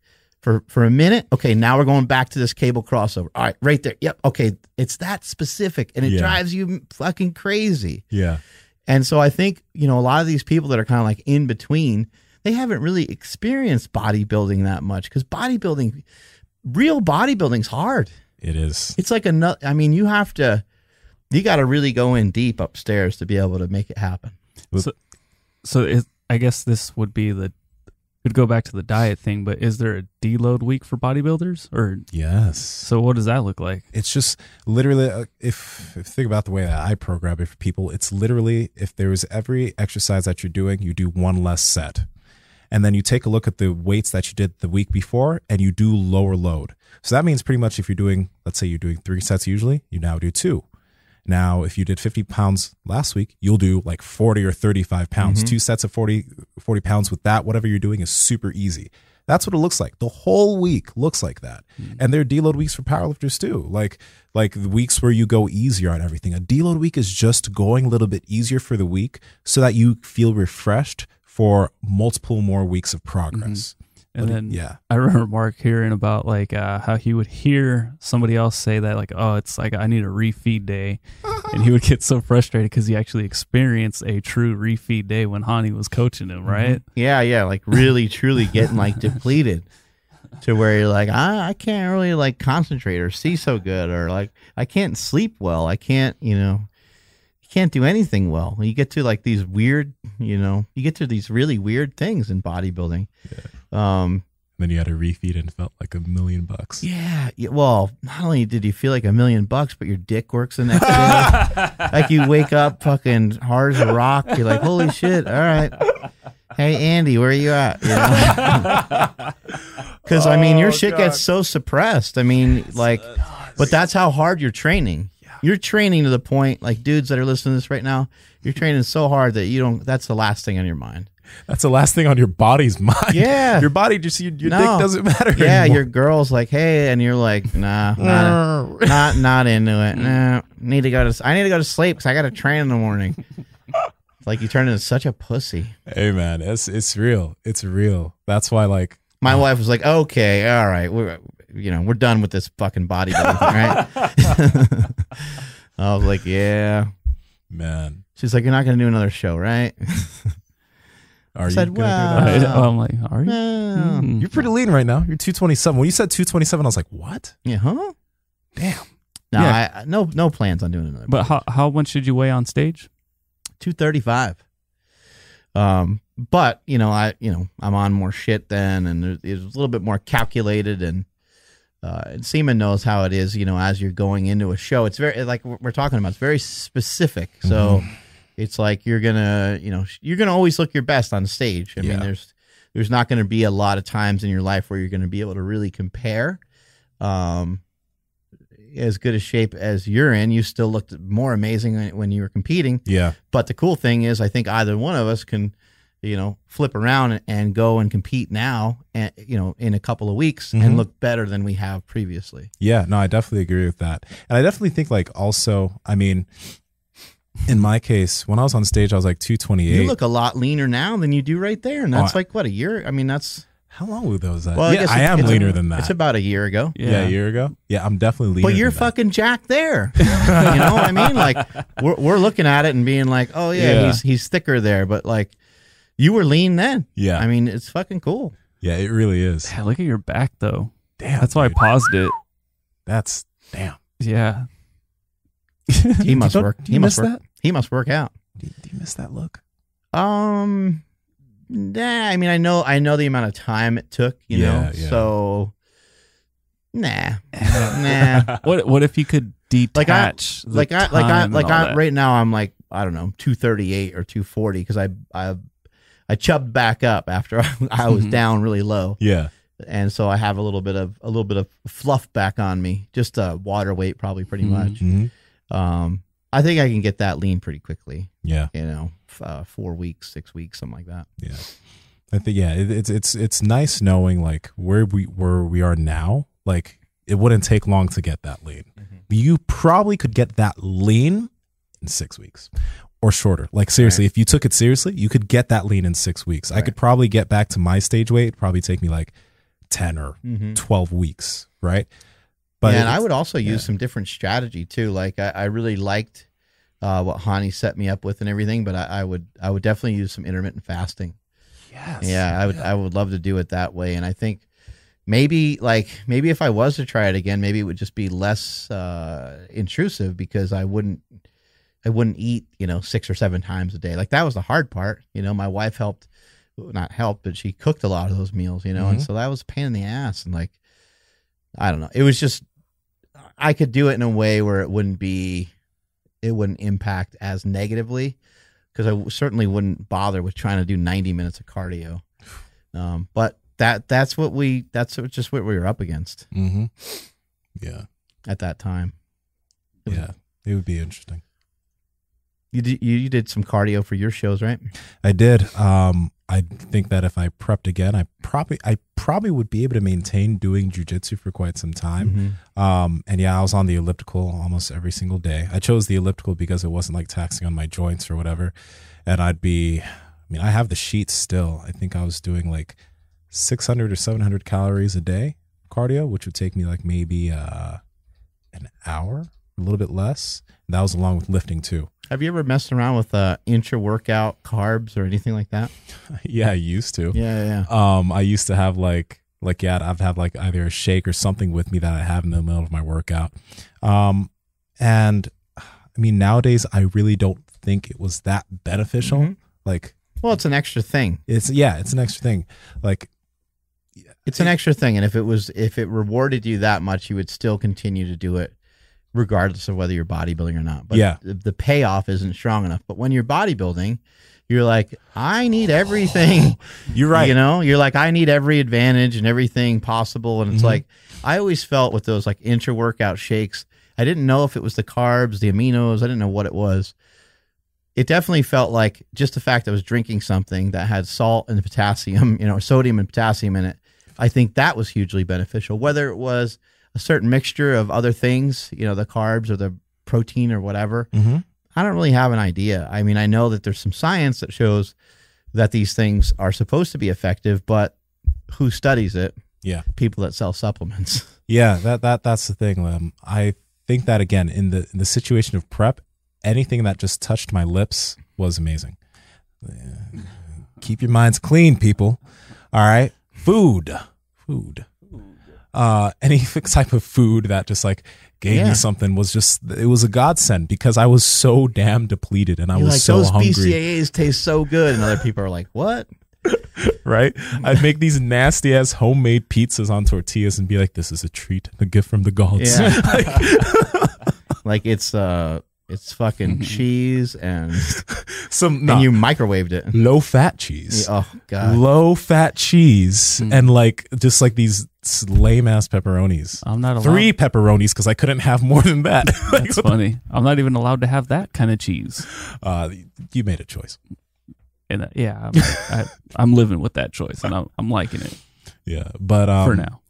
for for a minute. Okay, now we're going back to this cable crossover. All right, right there. Yep. Okay, it's that specific, and it Yeah. drives you fucking crazy. Yeah. And so I think you know a lot of these people that are kind of like in between, they haven't really experienced bodybuilding that much because bodybuilding, real bodybuilding's hard. It is. It's like another. I mean, you have to, you got to really go in deep upstairs to be able to make it happen. So it, I guess this would be the would go back to the diet thing, but is there a deload week for bodybuilders or Yes. so what does that look like? it's just literally uh, if, if think about the way that I program it for people, it's literally if there is every exercise that you're doing, you do one less set. And then you take a look at the weights that you did the week before and you do lower load. So that means pretty much if you're doing, let's say you're doing three sets usually, you now do two. Now, if you did 50 pounds last week, you'll do like 40 or 35 pounds. Mm-hmm. Two sets of 40, 40 pounds with that, whatever you're doing is super easy. That's what it looks like. The whole week looks like that. Mm. And there are deload weeks for powerlifters too. Like like the weeks where you go easier on everything. A deload week is just going a little bit easier for the week so that you feel refreshed for multiple more weeks of progress. Mm-hmm. And But then yeah, I remember Mark hearing about like uh, how he would hear somebody else say that like, oh, it's like I need a refeed day, and he would get so frustrated because he actually experienced a true refeed day when Hany was coaching him, right? Yeah, yeah, like really, truly getting like depleted to where you're like, I, I can't really like concentrate or see so good, or like I can't sleep well. I can't, you know, can't do anything well. You get to like these weird, you know, you get to these really weird things in bodybuilding. Um, then you had a refeed and felt like a million bucks. yeah, yeah. Well, not only did you feel like a million bucks, but your dick works the next day. like you wake up fucking hard as a rock. You're like, holy shit! All right. Hey Andy, where are you at? Because I mean, your Oh, shit God. gets so suppressed. I mean, like, but that's how hard you're training. You're training to the point, like dudes that are listening to this right now. You're training so hard that you don't. That's the last thing on your mind. That's the last thing on your body's mind. Yeah. your body just your, your No. dick doesn't matter. Yeah, anymore. your girl's like, hey, and you're like, nah, not, not, not into it. Nah, need to go to. I need to go to sleep because I got to train in the morning. It's like you turn into such a pussy. Hey man, it's it's real. It's real. That's why like My uh, wife was like, okay, all right, we're you know we're done with this fucking bodybuilding thing, right? I was like, yeah. man, She's like, you're not gonna do another show, right? Are I you said, gonna do that? well, I'm like, are you? Well, Mm. You're pretty lean right now. You're 227. When you said 227, I was like, what? yeah, huh? Damn. No, Yeah. I, I no no plans on doing another. But how how much should you weigh on stage? two thirty five. Um, but you know, I you know I'm on more shit then, and it's a little bit more calculated, and uh, and Nsima knows how it is. You know, as you're going into a show, it's very like we're talking about. It's very specific. So it's like you're gonna you know you're gonna always look your best on stage. I Yeah. mean, there's there's not to be a lot of times in your life where you're to be able to really compare. Um, as good a shape as you're in, you still looked more amazing when- you were competing. Yeah. But the cool thing is, I think either one of us can, you know, flip around and, go and compete now, and you know, in a couple of weeks, Mhm. and look better than we have previously. Yeah, no, I definitely agree with that. And I definitely think like also, I mean, in my case, when I was on stage, I was like 228. You look a lot leaner now than you do right there, and that's Oh, like what a year. I mean, that's How long ago was that? well, yeah, guess I am it's a- leaner than that. It's about a year ago. yeah. a year ago. Yeah, I'm definitely leaner. But you're than that. fucking jacked there. you know what I mean? Like we're we're looking at it and being like, oh yeah, Yeah. he's he's thicker there, but like you were lean then. Yeah, I mean, it's fucking cool. yeah, it really is. Yeah, look at your back though. Damn, That's why I paused it. That's damn. Yeah. He must Don't- work. He must work. that? He must work out. Do you, do you miss that look? Um, nah. I mean, I know, I know the amount of time it took. You Yeah, know, yeah. so nah, nah. What what if you could detach? Like I, the like I, like I, like I. that? Right now, I'm like I don't know, two thirty eight or two forty because I, I, I chubbed back up after I, I was Mhm. down really low, Yeah, and so I have a little bit of a little bit of fluff back on me, just uh, water weight probably pretty Mhm. much. Mhm. Um, I think I can get that lean pretty quickly. yeah, You know, f- uh, four weeks, six weeks, something like that. yeah. I think yeah, it, it's it's it's nice knowing like where we where we are now. Like it wouldn't take long to get that lean. You probably could get that lean in six weeks or shorter. Like seriously, if you took it seriously, you could get that lean in six weeks. I could probably get back to my stage weight. It'd probably take me like ten or Mm-hmm. twelve weeks, right? But and I would also use yeah. some different strategy too. Like I, I really liked uh, what Hany set me up with and everything, but I, I would I would definitely use some intermittent fasting. yes, Yeah, I would I would love to do it that way. And I think maybe like maybe if I was to try it again, maybe it would just be less uh, intrusive because I wouldn't I wouldn't eat you know six or seven times a day. Like that was the hard part. You know, my wife helped, not helped, but she cooked a lot of those meals. You know, and Mhm. so that was a pain in the ass. And like I don't know, it was just I could do it in a way where it wouldn't be it wouldn't impact as negatively because I w- certainly wouldn't bother with trying to do 90 minutes of cardio. Um, but that that's what we that's just what we were up against Mm-hmm. Yeah, at that time. It was- yeah, it would be interesting. You did you, you did some cardio for your shows, right? I did. Um, I think that if I prepped again, I probably I probably would be able to maintain doing jujitsu for quite some time. Mhm. Um, and yeah, I was on the elliptical almost every single day. I chose the elliptical because it wasn't like taxing on my joints or whatever. And I'd be, I mean, I have the sheets still. I think I was doing like 600 or 700 calories a day cardio, which would take me like maybe uh, an hour, a little bit less. And that was along with lifting too. Have you ever messed around with uh, intra workout carbs or anything like that? yeah, I used to. Yeah, yeah. Um, I used to have like like yeah, I've had like either a shake or something with me that I have in the middle of my workout. Um, and I mean nowadays I really don't think it was that beneficial. Mhm. Like Well, it's an extra thing. it's yeah, it's an extra thing. Like It's an extra thing, and if it was if it rewarded you that much, you would still continue to do it, regardless of whether you're bodybuilding or not. But Yeah. the, the payoff isn't strong enough. But when you're bodybuilding, you're like, I need everything. you're right. You know, you're like, I need every advantage and everything possible. And it's Mhm. like, I always felt with those like intra workout shakes, I didn't know if it was the carbs, the aminos, I didn't know what it was. It definitely felt like just the fact that I was drinking something that had salt and potassium, you know, or sodium and potassium in it. I think that was hugely beneficial. Whether it was a certain mixture of other things, you know, the carbs or the protein or whatever, Mhm. I don't really have an idea. I mean, I know that there's some science that shows that these things are supposed to be effective, but who studies it? Yeah. People that sell supplements. Yeah, that that that's the thing. Um, I think that again in the in the situation of prep, anything that just touched my lips was amazing. Keep your minds clean, people. All right, food, food. Uh, any type of food that just like gave Yeah. me something was just it was a godsend because I was so damn depleted and I You're was like so those hungry. BCAAs taste so good, and other people are like, "What?" right? I'd make these nasty ass homemade pizzas on tortillas and be like, "This is a treat, a gift from the gods." Yeah. like it's uh, it's fucking cheese, and Some no, and you microwaved it. low fat cheese, Oh god, low fat cheese, Mm. and like just like these lame ass pepperonis. I'm not allowed. Three pepperonis because I couldn't have more than that. Like, That's funny. I'm not even allowed to have that kind of cheese. uh, you made a choice. And uh, yeah, I'm, I, I'm living with that choice, and I'm, I'm liking it Yeah, but um, for now.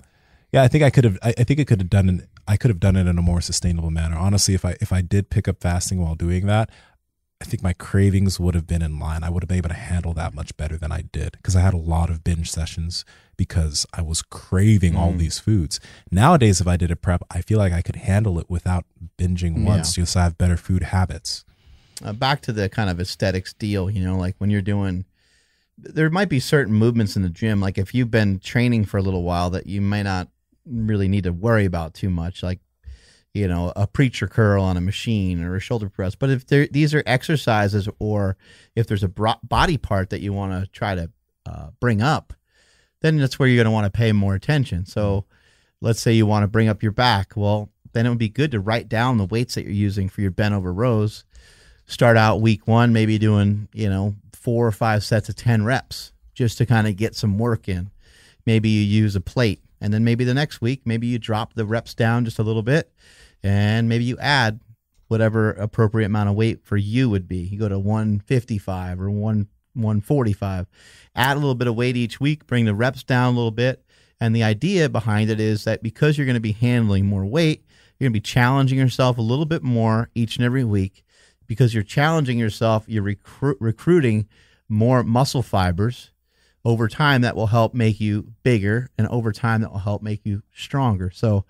Yeah, I think I could have. I, I think I could have done it. I could have done it in a more sustainable manner. Honestly, if I if I did pick up fasting while doing that, I think my cravings would have been in line. I would have been able to handle that much better than I did because I had a lot of binge sessions because I was craving all Mm. these foods. Nowadays, if I did a prep, I feel like I could handle it without binging Yeah. once because I have better food habits. uh, back to the kind of aesthetics deal, you know, like when you're doing, there might be certain movements in the gym, like if you've been training for a little while that you may not really need to worry about too much, like, you know, a preacher curl on a machine or a shoulder press. But if there, these are exercises or if there's a bro- body part that you want to try to uh, bring up, then that's where you're going to want to pay more attention. So let's say you want to bring up your back. Well, then it would be good to write down the weights that you're using for your bent over rows start out week one, maybe doing, you know, four or five sets of 10 reps just to kind of get some work in. Maybe you use a plate. And then maybe the next week, maybe you drop the reps down just a little bit and maybe you add whatever appropriate amount of weight for you would be. You go to 155 or 1 145. Add a little bit of weight each week, bring the reps down a little bit. And the idea behind it is that because you're going to be handling more weight, you're going to be challenging yourself a little bit more each and every week because you're challenging yourself, you're recru- recruiting more muscle fibers over time that will help make you bigger and over time that will help make you stronger. So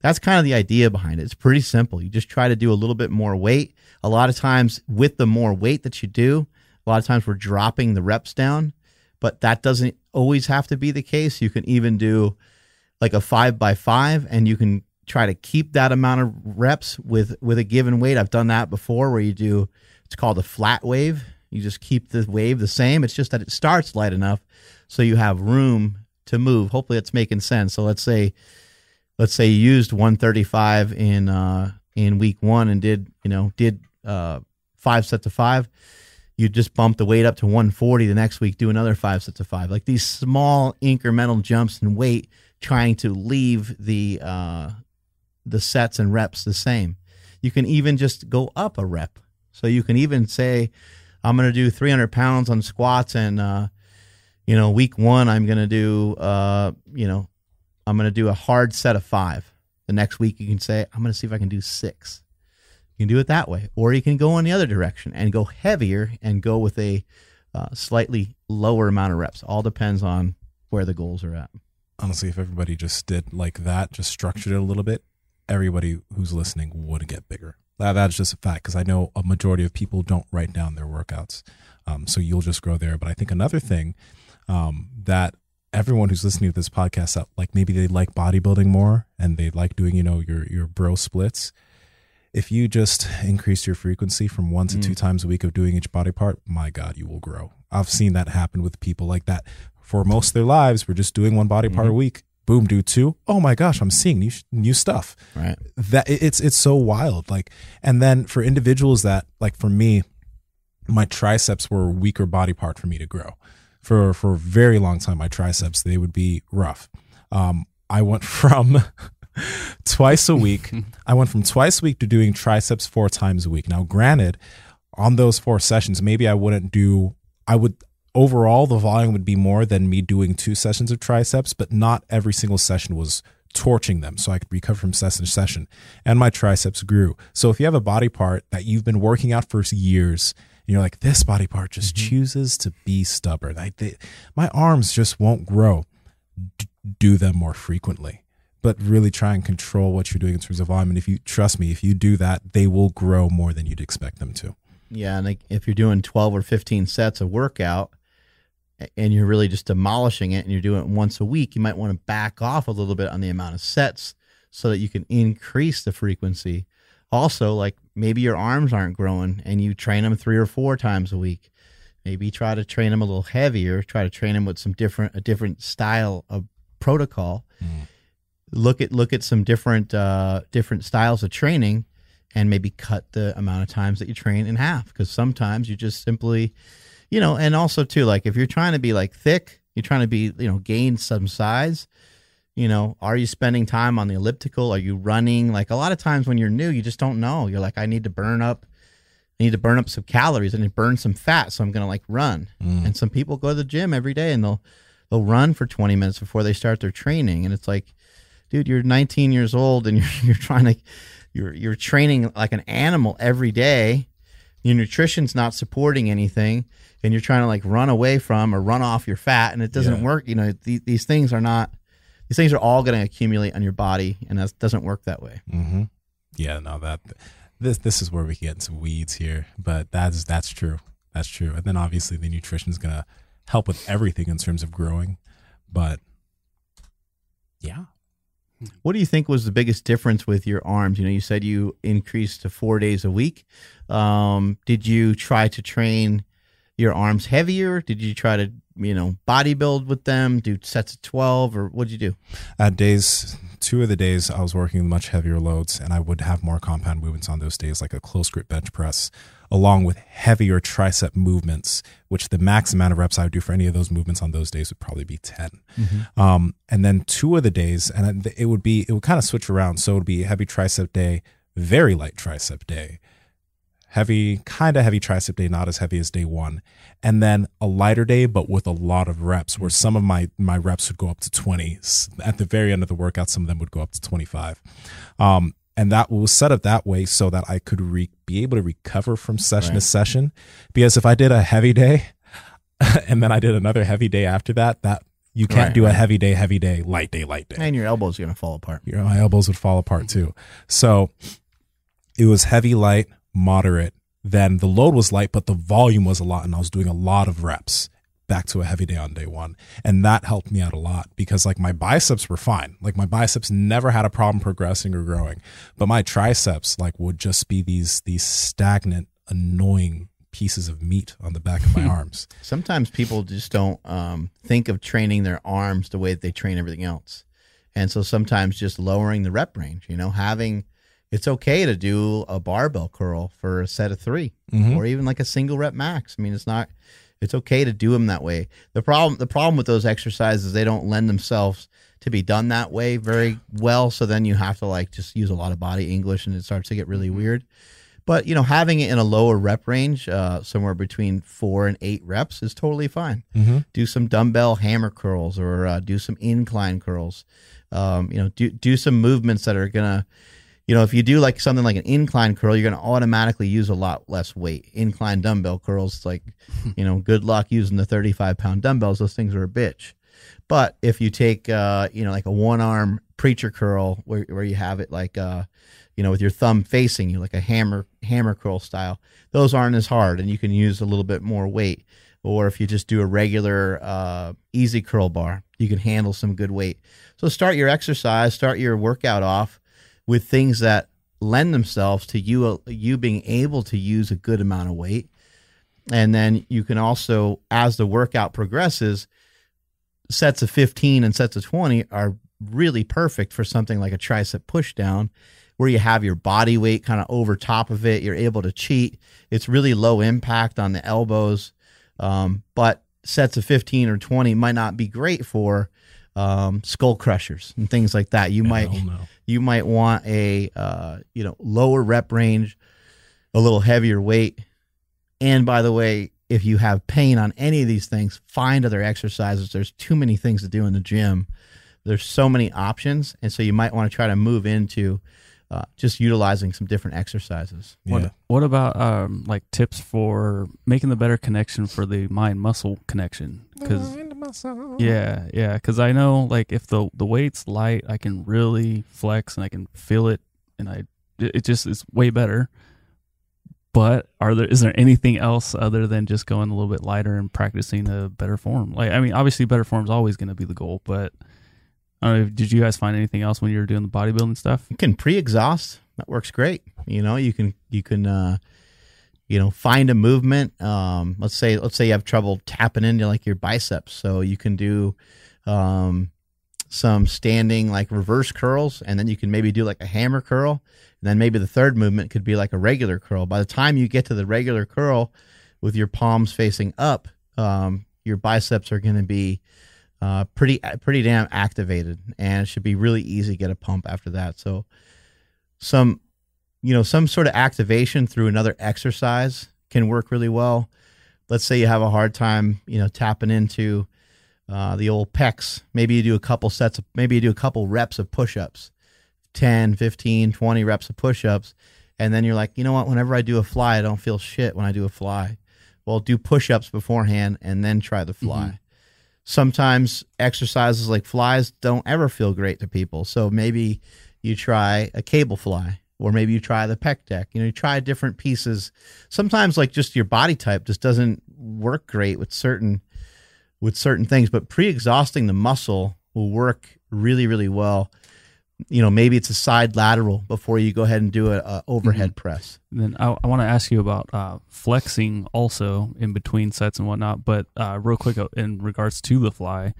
that's kind of the idea behind it. It's pretty simple. You just try to do a little bit more weight. A lot of times with the more weight that you do, a lot of times we're dropping the reps down, but that doesn't always have to be the case. You can even do like a five by five and you can try to keep that amount of reps with with a given weight. I've done that before where you do it's called a flat wave. You just keep the wave the same. It's just that it starts light enough so you have room to move. Hopefully it's making sense. So let's say let's say you used 135 in uh in week 1 and did, you know, did uh 5 sets of 5. You just bump the weight up to 140 the next week, do another 5 sets of 5. Like these small incremental jumps in weight trying to leave the uh the sets and reps the same. You can even just go up a rep. So you can even say, I'm going to do 300 pounds on squats, and uh, you know, week one I'm going to do, uh, you know, I'm going to do a hard set of five. The next week you can say, I'm going to see if I can do six. You can do it that way, or you can go in the other direction and go heavier and go with a uh, slightly lower amount of reps. All depends on where the goals are at. honestly, if everybody just did like that, just structured it a little bit, everybody who's listening would get bigger. That, that's just a fact because I know a majority of people don't write down their workouts. Um, so you'll just grow there. But I think another thing um, that everyone who's listening to this podcast, that like maybe they like bodybuilding more and they like doing, you know, your your bro splits. If you just increase your frequency from one to two times a week of doing each body part, my God, you will grow. I've seen that happen with people like that for most of their lives. We're just doing one body part a week. Boom, do two. Oh my gosh, I'm seeing new new stuff. Right. That it's it's so wild. Like, and then for individuals that like for me, my triceps were a weaker body part for me to grow. For for a very long time, my triceps they would be rough. Um, I went from twice a week. I went from twice a week to doing triceps four times a week. Now, granted, on those four sessions, maybe I wouldn't do. I would overall the volume would be more than me doing two sessions of triceps, but not every single session was torching them so I could recover from session to session and my triceps grew. So if you have a body part that you've been working out for years and you're like this body part just mm-hmm. chooses to be stubborn. I they, my arms just won't grow. D- do them more frequently. But really try and control what you're doing in terms of volume and if you trust me, if you do that, they will grow more than you'd expect them to. Yeah, and like if you're doing 12 or 15 sets of workout and you're really just demolishing it and you're doing it once a week, you might want to back off a little bit on the amount of sets so that you can increase the frequency. Also, like maybe your arms aren't growing and you train them three or four times a week. Maybe try to train them a little heavier, try to train them with some different a different style of protocol. Look at look at some different uh different styles of training and maybe cut the amount of times that you train in half because sometimes you just simply you know and also too like if you're trying to be like thick you're trying to be you know gain some size you know are you spending time on the elliptical? Are you running? Like a lot of times when you're new you just don't know. You're like i need to burn up i need to burn up some calories. To burn some fat so i'm gonna like run. Mm. And some people go to the gym every day and they'll they'll run for 20 minutes before they start their training. And it's like dude you're 19 years old and you're, you're trying to you're you're training like an animal every day your nutrition's not supporting anything and you're trying to like run away from or run off your fat and it doesn't Yeah. work you know th- these things are not these things are all going to accumulate on your body and that doesn't work that way Mm-hmm. Yeah, no, that this this is where we get into weeds here, but that's that's true. That's true. And then obviously the nutrition is gonna help with everything in terms of growing, but yeah, what do you think was the biggest difference with your arms? You know you said you increased to four days a week. Um, did you try to train your arms heavier did you try to you know body build with them do sets of 12 or what did you do at days two of the days I was working much heavier loads, and I would have more compound movements on those days, like a close grip bench press, along with heavier tricep movements, which the max amount of reps I would do for any of those movements on those days would probably be 10. Um, and then two of the days, and it would be, it would kind of switch around. So it would be heavy tricep day, very light tricep day, heavy, kind of heavy tricep day, not as heavy as day one, and then a lighter day, but with a lot of reps, where some of my my reps would go up to twenty. At the very end of the workout, some of them would go up to twenty five. Um, and that was set up that way so that I could re- be able to recover from session to session. Because if I did a heavy day, and then I did another heavy day after that, that you can't Right, do a heavy day, heavy day, light day, light day and your elbows are going to fall apart your my elbows would fall apart too. So it was heavy, light, moderate. Then the load was light, but the volume was a lot, and I was doing a lot of reps. Back to a heavy day on day one, and that helped me out a lot because like my biceps were fine. Like my biceps never had a problem progressing or growing, but my triceps like would just be these these stagnant, annoying pieces of meat on the back of my arms. sometimes people just don't um, think of training their arms the way that they train everything else and so sometimes just lowering the rep range you know having it's okay to do a barbell curl for a set of 3 Mhm. or even like a single rep max i mean it's not it's okay to do them that way the problem the problem with those exercises they don't lend themselves to be done that way very well so then you have to like just use a lot of body english and it starts to get really weird but you know, having it in a lower rep range, uh, somewhere between four and eight reps, is totally fine. Mm-hmm. Do some dumbbell hammer curls or uh, do some incline curls. Um, you know, do do some movements that are gonna, you know, if you do like something like an incline curl, you're gonna automatically use a lot less weight. Incline dumbbell curls, like, you know, good luck using the 35 pound dumbbells. Those things are a bitch. But if you take, uh, you know, like a one arm preacher curl where, where you have it like, uh, you know, with your thumb facing you, like a hammer hammer curl style, those aren't as hard, and you can use a little bit more weight. Or if you just do a regular uh, EZ curl bar, you can handle some good weight. So start your exercise, start your workout off with things that lend themselves to you you being able to use a good amount of weight. And then you can also as the workout progresses sets of 15 and sets of 20 are really perfect for something like a tricep push down where you have your body weight kind of over top of it you're able to cheat. It's really low impact on the elbows. Um, but sets of 15 or 20 might not be great for um, skull crushers and things like that you might no. you might want a uh, you know lower rep range, a little heavier weight. And by the way, if you have pain on any of these things, find other exercises. There's too many things to do in the gym. There's so many options, and so you might want to try to move into uh, just utilizing some different exercises. Yeah. What What about um like tips for making the better connection for the mind muscle connection? Because yeah, yeah. Because I know like if the the weight's light, I can really flex and I can feel it, and I it it just is way better. But are there is there anything else other than just going a little bit lighter and practicing a better form? Like I mean, obviously, better form is always going to be the goal, but. I don't know, did you guys find anything else when you were doing the bodybuilding stuff? You can pre-exhaust. That works great. You know, you can you can uh, you know find a movement. Um, let's say let's say you have trouble tapping into like your biceps, so you can do um, some standing like reverse curls, and then you can maybe do like a hammer curl, and then maybe the third movement could be like a regular curl. By the time you get to the regular curl with your palms facing up, um, your biceps are going to be uh, pretty pretty damn activated, and it should be really easy to get a pump after that. So, some you know some sort of activation through another exercise can work really well. Let's say you have a hard time, you know, tapping into uh, the old pecs. Maybe you do a couple sets of, maybe you do a couple reps of push-ups, 10, 15, 20 reps of push-ups, and then you're like, you know what? Whenever I do a fly, I don't feel shit when I do a fly. Well, do push-ups beforehand and then try the fly sometimes exercises like flies don't ever feel great to people. So maybe you try a cable fly or maybe you try the pec deck. You know, you try different pieces. Sometimes like just your body type just doesn't work great with certain with certain things, but pre-exhausting the muscle will work really really well. You know, maybe it's a side lateral before you go ahead and do a, a overhead press. And then I, I want to ask you about uh, flexing also in between sets and whatnot. But uh, real quick, uh, in regards to the fly,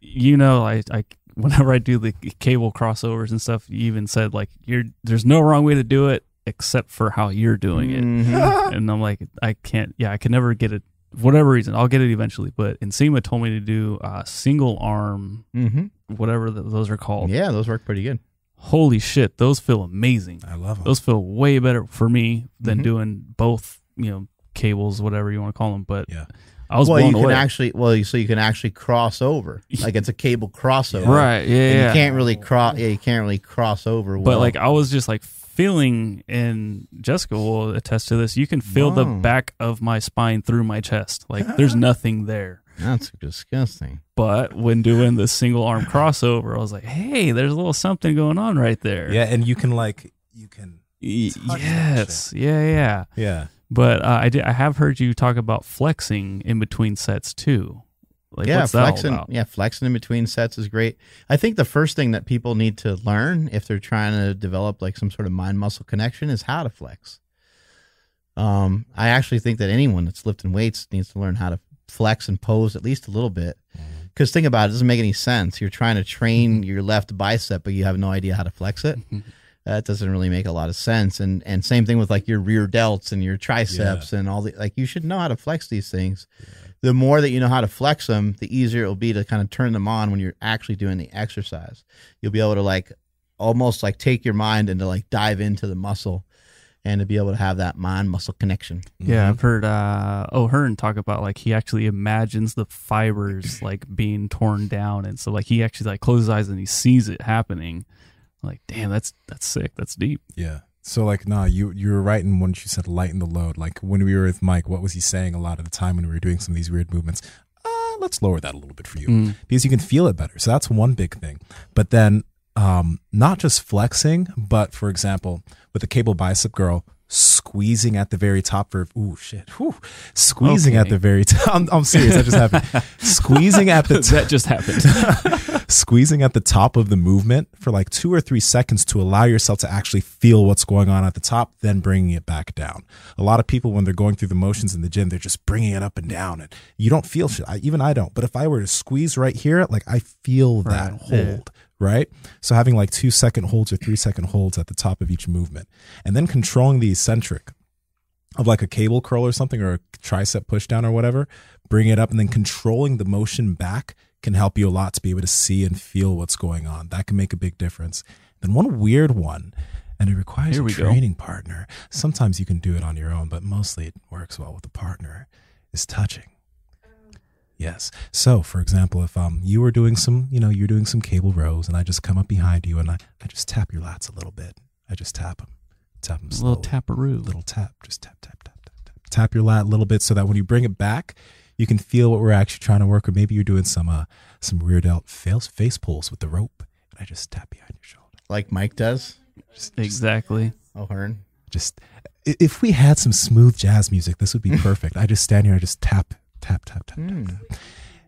you know, I, I whenever I do the cable crossovers and stuff, you even said like you're there's no wrong way to do it except for how you're doing it. Mhm. And I'm like, I can't. Yeah, I can never get it. Whatever reason, I'll get it eventually. But Nsima told me to do uh, single arm, Mhm. whatever th- those are called. Yeah, those work pretty good. Holy shit, those feel amazing. I love them. Those feel way better for me than Mhm. doing both, you know, cables, whatever you want to call them. But Yeah. I was well, blown you can away. actually well, so you can actually cross over. Like it's a cable crossover, right? Yeah, And yeah. you can't really cross. Yeah, you can't really cross over. but like I was just like feeling, and Jessica will attest to this. You can feel the back of my spine through my chest. Like there's ah. nothing there. that's disgusting. But when doing the single arm crossover, I was like, hey, there's a little something going on right there. Yeah, and you can like you can Y- touch that yes. Yeah, yeah. yeah. But uh, I did. I have heard you talk about flexing in between sets too. Like, yeah, what's that all flexing. about? Yeah, flexing in between sets is great. I think the first thing that people need to learn if they're trying to develop like some sort of mind muscle connection is how to flex. Um, I actually think that anyone that's lifting weights needs to learn how to flex and pose at least a little bit. Because think about it, it doesn't make any sense. You're trying to train your left bicep, but you have no idea how to flex it. That doesn't really make a lot of sense. And and same thing with like your rear delts and your triceps and all the like. You should know how to flex these things. The more that you know how to flex them, the easier it will be to kind of turn them on when you're actually doing the exercise. You'll be able to like almost like take your mind and to like dive into the muscle and to be able to have that mind muscle connection. Yeah, I've heard uh O'Hearn talk about like he actually imagines the fibers like being torn down and so like he actually like closes his eyes and he sees it happening. Like, damn, that's that's sick. That's deep. Yeah. So like, nah, you you were right in when you said lighten the load. Like when we were with Mike, what was he saying a lot of the time when we were doing some of these weird movements? Well, let's lower that a little bit for you Mm. because you can feel it better. So that's one big thing. But then, um, not just flexing, but for example, with the cable bicep curl, squeezing at the very top for ooh shit, whew, squeezing at the very top. I'm, I'm serious. That just happened. squeezing at the that just happened. squeezing at the top of the movement for like two or three seconds to allow yourself to actually feel what's going on at the top, then bringing it back down. A lot of people, when they're going through the motions in the gym, they're just bringing it up and down, and you don't feel shit. I, even I don't. But if I were to squeeze right here, like I feel that Right. Yeah. Right. So having like two second holds or three second holds at the top of each movement, and then controlling the eccentric of like a cable curl or something or a tricep push down or whatever, bring it up and then controlling the motion back can help you a lot to be able to see and feel what's going on. That can make a big difference. Then one weird one, and it requires a we go. training partner. Sometimes you can do it on your own, but mostly it works well with a partner, is touching. Yes. So, for example, if um you were doing some, you know, you're doing some cable rows, and I just come up behind you and I, I just tap your lats a little bit. I just tap them, tap them a slowly little taparoo. little tap, just tap, tap, tap, tap, tap. Tap your lat a little bit so that when you bring it back, you can feel what we're actually trying to work. Or maybe you're doing some uh some weird out face face pulls with the rope, and I just tap behind your shoulder. Like Mike does. Exactly. Oh, Hearn. Just if we had some smooth jazz music, this would be perfect. I just stand here and just tap, tap, tap, tap, tap, tap.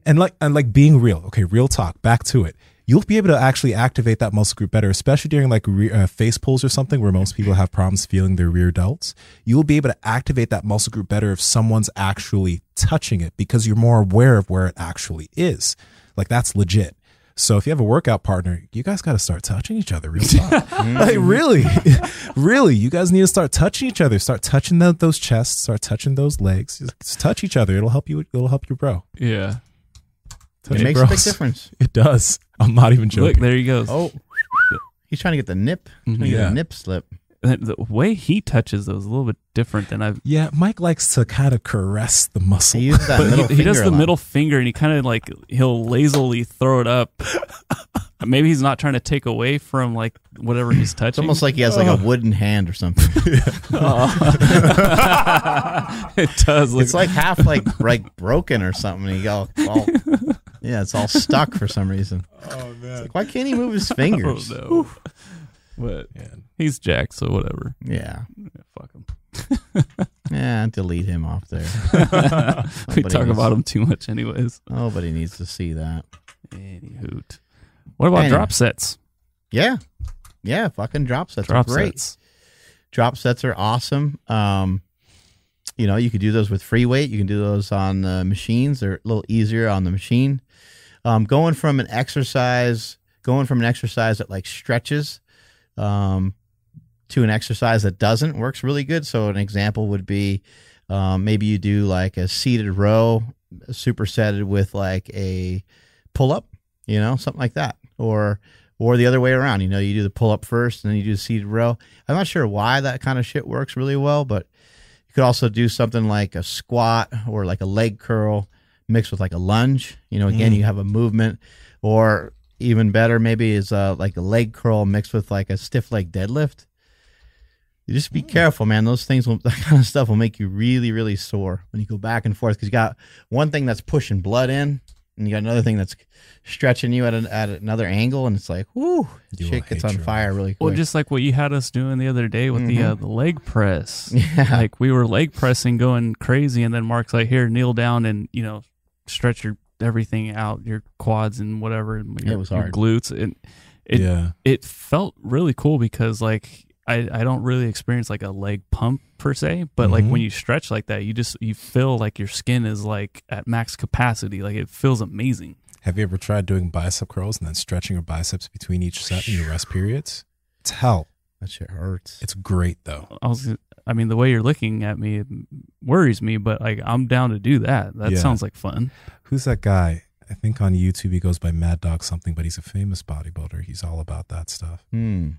And like and like being real. Okay, real talk. Back to it. You'll be able to actually activate that muscle group better, especially during like re- uh, face pulls or something where most people have problems feeling their rear delts. You'll be able to activate that muscle group better if someone's actually touching it because you're more aware of where it actually is. Like that's legit. So if you have a workout partner, you guys got to start touching each other. Real talk. Mm-hmm. like really, really, you guys need to start touching each other. Start touching tho- those chests. Start touching those legs. Just touch each other. It'll help you. It'll help your bro. Yeah. Touch It your makes a big difference. It does. I'm not even joking. Look, there he goes. Oh, he's trying to get the nip. Trying to get Yeah. a nip slip. The the way he touches those is a little bit different than I've. yeah, Mike likes to kind of caress the muscle. He uses that But middle he, he does the a lot. middle finger and he kind of like he'll lazily throw it up. Maybe he's not trying to take away from like whatever he's touching. It's almost like he has like a oh. wooden hand or something. it does look it's like half like like broken or something. He go, all, yeah, it's all stuck for some reason. Oh man. Like, why can't he move his I fingers? don't know. But he's Jack, so whatever. Yeah, Yeah, fuck him. yeah. Delete him off there. we talk needs- about him too much, anyways. Nobody needs to see that. Any hoot. What about Anyway. drop sets? Yeah, yeah. Fucking drop sets Drop are great. sets. Drop sets are awesome. Um, you know, you could do those with free weight. You can do those on the machines. They're a little easier on the machine. Um, going from an exercise, going from an exercise that like stretches, um, to an exercise that doesn't works really good. So an example would be, um, maybe you do like a seated row, supersetted with like a pull up, you know, something like that, or or the other way around. You know, you do the pull up first and then you do the seated row. I'm not sure why that kind of shit works really well, but you could also do something like a squat or like a leg curl mixed with like a lunge. You know, again, Mm. you have a movement, or even better, maybe is uh, like a leg curl mixed with like a stiff leg deadlift. You just be careful, man. Those things, will, that kind of stuff will make you really, really sore when you go back and forth because you got one thing that's pushing blood in, and you got another thing that's stretching you at an, at another angle, and it's like, whoo, You shit gets on your fire really quick. Well, just like what you had us doing the other day with the uh, the leg press. yeah, Like we were leg pressing, going crazy, and then Mark's like, "Here, kneel down and you know, stretch your everything out, your quads and whatever, and your, It was your hard. glutes." And it yeah. it felt really cool because like I, I don't really experience like a leg pump per se, but like Mhm. when you stretch like that, you just you feel like your skin is like at max capacity. Like it feels amazing. Have you ever tried doing bicep curls and then stretching your biceps between each set and your rest periods? It's hell. that shit hurts. It's great though. I was I mean the way you're looking at me worries me, but like I'm down to do that. That Yeah. sounds like fun. Who's that guy? I think on YouTube he goes by Mad Dog something, but he's a famous bodybuilder. He's all about that stuff. Hmm.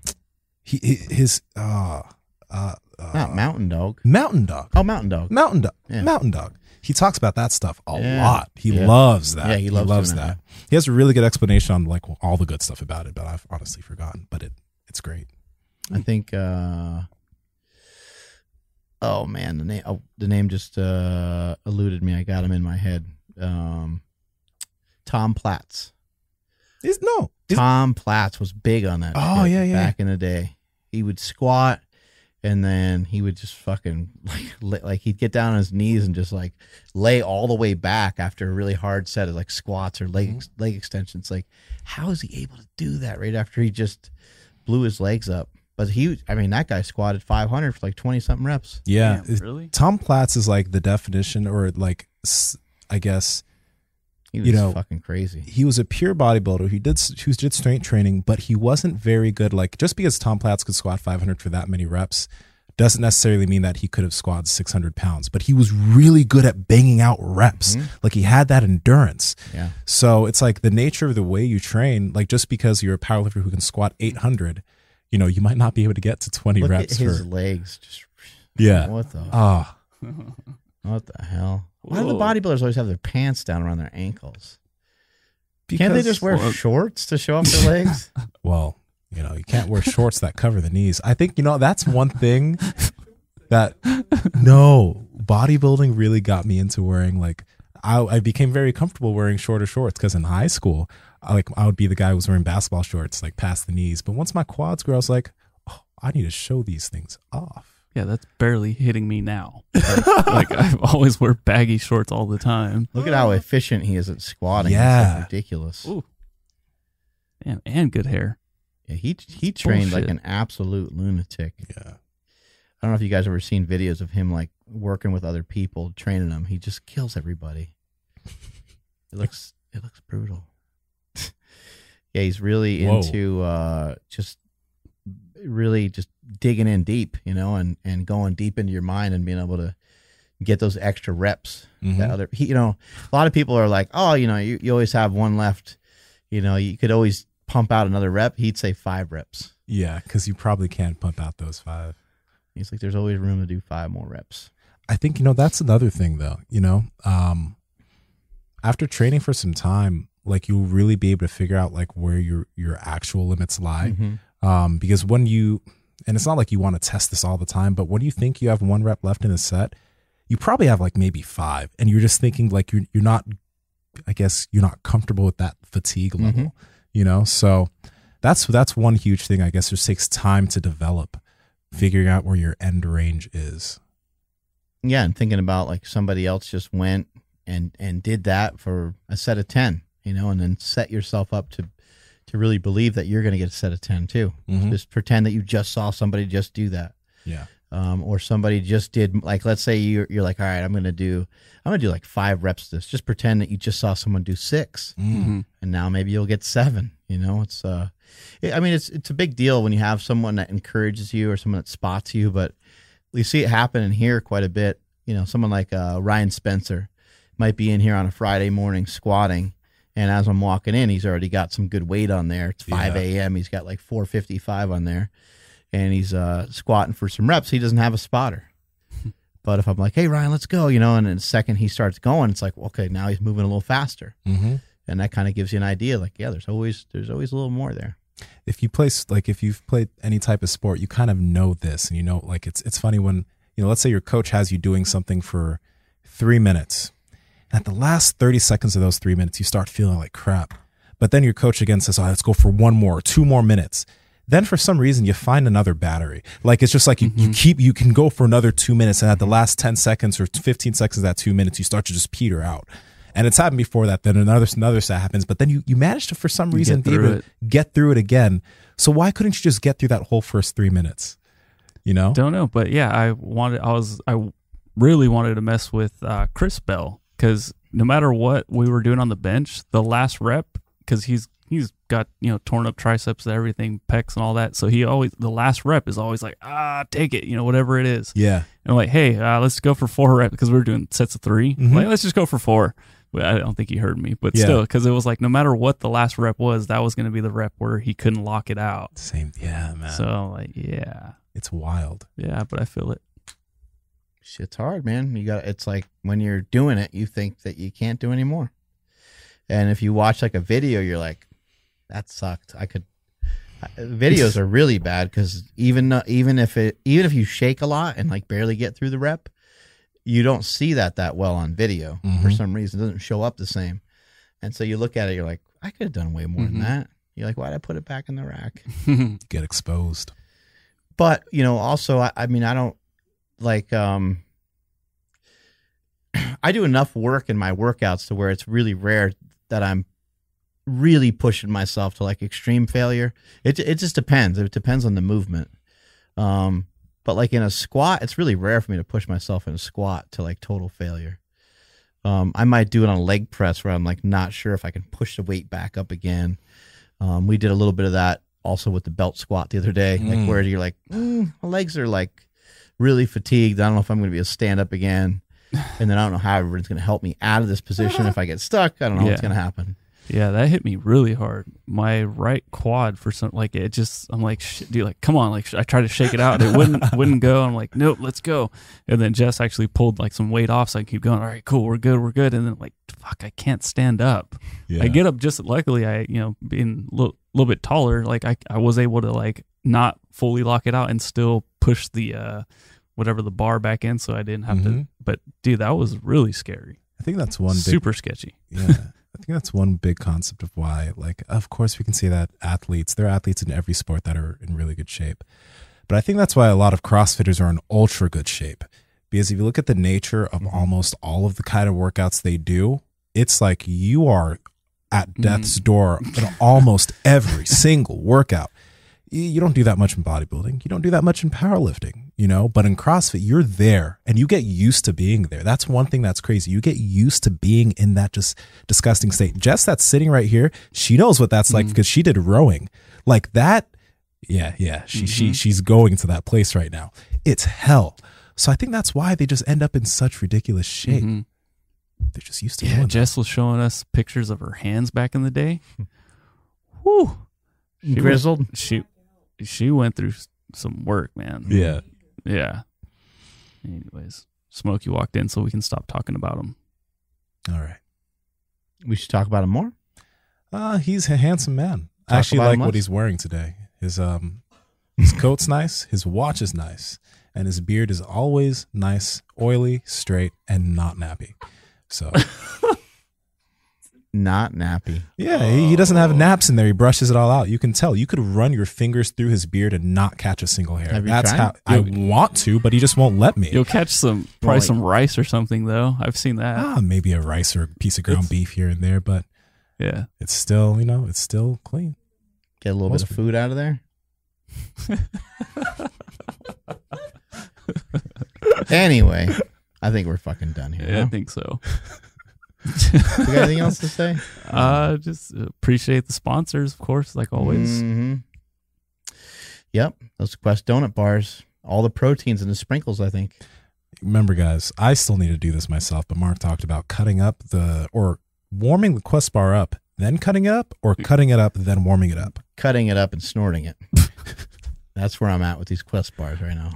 He he- his uh uh, uh Not Mountain Dog. Mountain Dog. Oh, Mountain Dog. Mountain Dog. Yeah. Mountain Dog. He talks about that stuff a Yeah. lot. He Yeah. loves that. Yeah, he loves doing that. that. He has a really good explanation on like all the good stuff about it, but I've honestly forgotten. But it it's great. I think. uh Oh man, the name. Oh, the name just uh eluded me. I got him in my head. Um Tom Platz. Is no. Is- Tom Platz was big on that. Oh, yeah, yeah. Back in the day, he would squat, and then he would just fucking like li- like he'd get down on his knees and just like lay all the way back after a really hard set of like squats or leg Mm-hmm. leg extensions. Like, how is he able to do that right after he just blew his legs up? But he, I mean, that guy squatted 500 for like 20 something reps. yeah. Damn, really? Tom Platz is like the definition, or like, s- I guess He was You know, fucking crazy. he was a pure bodybuilder. He did he did strength training, but he wasn't very good. Like just because Tom Platz could squat 500 for that many reps doesn't necessarily mean that he could have squatted 600 pounds. But he was really good at banging out reps. Like he had that endurance. Yeah. So it's like the nature of the way you train. Like just because you're a powerlifter who can squat 800, you know, you might not be able to get to 20 Look at reps his for. legs. Just Yeah. What the Ah, what the hell? Why do the bodybuilders always have their pants down around their ankles? because, Can't they just wear well- shorts to show off their legs? well, you know, you can't wear shorts that cover the knees. I think, you know, that's one thing that, no, bodybuilding really got me into wearing like, I, I became very comfortable wearing shorter shorts because in high school, I, like I would be the guy who was wearing basketball shorts like past the knees. But once my quads grew, I was like, oh, I need to show these things off. Yeah, that's barely hitting me now. Like, like I always wear baggy shorts all the time. Look at how efficient he is at squatting. It's Yeah. like ridiculous. Ooh. Damn, and good hair. Yeah, he he trained like bullshit. an absolute lunatic. Yeah. I don't know if you guys ever seen videos of him like working with other people, training them. He just kills everybody. It looks it looks brutal. yeah, he's really Whoa. into uh just really just digging in deep, you know, and and going deep into your mind and being able to get those extra reps Mhm. that other he, you know a lot of people are like oh you know you, you always have one left you know you could always pump out another rep he'd say five reps Yeah. Cause you probably can't pump out those five. he's like there's always room to do five more reps I think you know that's another thing though. You know, um, after training for some time, like you'll really be able to figure out like where your your actual limits lie. Mhm. Um, because when you, and it's not like you want to test this all the time, but when you think you have one rep left in a set, you probably have like maybe five, and you're just thinking like you're you're not, I guess you're not comfortable with that fatigue level. You know, so that's that's one huge thing. I guess it just takes time to develop, figuring out where your end range is. yeah and thinking about like somebody else just went and and did that for a set of 10 you know and then set yourself up to to really believe that you're going to get a set of 10 too Mhm. just pretend that you just saw somebody just do that Yeah. um, or somebody just did like let's say you're, you're like all right i'm gonna do i'm gonna do like five reps this just pretend that you just saw someone do six Mhm. and now maybe you'll get seven you know it's uh it- i mean it's it's a big deal when you have someone that encourages you or someone that spots you but we see it happen in here quite a bit you know someone like uh, ryan spencer might be in here on a friday morning squatting and as i'm walking in he's already got some good weight on there. It's 5 Yeah. a.m he's got like 455 on there. And he's uh, squatting for some reps. He doesn't have a spotter. But if i'm like hey ryan let's go you know and in a second he starts going it's like okay now he's moving a little faster. Mm-hmm. and that kind of gives you an idea like yeah there's always there's always a little more there. If you play like if you've played any type of sport, you kind of know this, and you know like it's it's funny when you know let's say your coach has you doing something for three minutes, at the last thirty seconds of those three minutes, you start feeling like crap, but then your coach again says, "Oh, let's go for one more, two more minutes." Then for some reason you find another battery. Like it's just like you, you keep you can go for another two minutes, and at the last ten seconds or fifteen seconds of that two minutes, you start to just peter out. And it's happened before that. Then another another set happens, but then you you manage to for some reason get be through able to get through it again. So why couldn't you just get through that whole first three minutes? You know? Don't know, but yeah, I wanted. I was. I really wanted to mess with uh, Chris Bell because no matter what we were doing on the bench, the last rep because he's he's got you know torn up triceps and everything, pecs and all that. So he always the last rep is always like ah take it, you know whatever it is. Yeah. And I'm like hey uh, let's go for four reps because we were doing sets of 3 Mhm. Like let's just go for four. But I don't think he heard me, but Yeah. still because it was like no matter what the last rep was, that was going to be the rep where he couldn't lock it out. Same. Yeah, man. So like yeah, it's wild. yeah, but I feel it. Shit's hard man you got it's like when you're doing it you think that you can't do anymore and if you watch like a video you're like that sucked i could videos are really bad because even uh, even if it even if you shake a lot and like barely get through the rep you don't see that that well on video for Mhm. some reason it doesn't show up the same And so you look at it, you're like, I could have done way more Mhm. than that. You're like, why'd I put it back in the rack? Get exposed. But you know, also, I, I mean, I don't like. um I do enough work in my workouts to where it's really rare that I'm really pushing myself to like extreme failure. It it just depends. It depends on the movement. Um, but like in a squat, it's really rare for me to push myself in a squat to like total failure. Um, I might do it on a leg press where I'm like not sure if I can push the weight back up again. Um, we did a little bit of that also with the belt squat the other day, Mm. like where you're like, mm, my legs are like really fatigued. I don't know if I'm going to be able to stand up again. And then I don't know how everyone's going to help me out of this position if I get stuck. I don't know what's going to happen. Yeah, that hit me really hard. My right quad for some like it just I'm like Sh- dude like come on like sh- I tried to shake it out it wouldn't wouldn't go I'm like nope let's go and then Jess actually pulled like some weight off so I could keep going all right cool we're good we're good and then like fuck I can't stand up Yeah. I get up just luckily I you know being a little, little bit taller like I I was able to like not fully lock it out and still push the uh whatever the bar back in so I didn't have to Mhm. but dude that was really scary. I think that's one big super sketchy. Yeah. I think that's one big concept of why like of course we can see that athletes there are athletes in every sport that are in really good shape. But i think that's why a lot of crossfitters are in ultra good shape. Because if you look at the nature of almost all of the kind of workouts they do it's like you are at death's door in almost every single workout you you don't do that much in bodybuilding. You don't do that much in powerlifting, you know, but in CrossFit, you're there and you get used to being there. That's one thing that's crazy. You get used to being in that just disgusting state. Jess, that's sitting right here, she knows what that's like mm. because she did rowing. Like that, yeah, yeah. She she mm-hmm. she's going to that place right now. It's hell. So I think that's why they just end up in such ridiculous shape. Mhm. They're just used to Yeah, doing that. Jess was showing us pictures of her hands back in the day. Hmm. Whew. She went- Grizzled. she she went through some work, man. Yeah. Yeah. Anyways, Smokey walked in, so we can stop talking about him. All right. We should talk about him more. Uh, he's a handsome man. I actually like what he's wearing today. His um his coat's nice, his watch is nice, and his beard is always nice, oily, straight, and not nappy. So Not nappy. yeah, he, he doesn't have naps in there. He brushes it all out. You can tell. You could run your fingers through his beard and not catch a single hair. Have you That's tried? how I want to, but he just won't let me. You'll catch some probably Well, some rice or something though. I've seen that. Ah, maybe a rice or a piece of ground It's- beef here and there, but Yeah. it's still, you know, it's still clean. Get a little Most bit of food out of there. anyway, I think we're fucking done here. Yeah, I think so. You got anything else to say? Uh just appreciate the sponsors, of course, like always. hmm Yep, those Quest donut bars, all the proteins and the sprinkles. I think. remember guys i still need to do this myself but mark talked about cutting up the or warming the quest bar up then cutting it up or cutting it up then warming it up Cutting it up and snorting it. That's where I'm at with these Quest bars right now.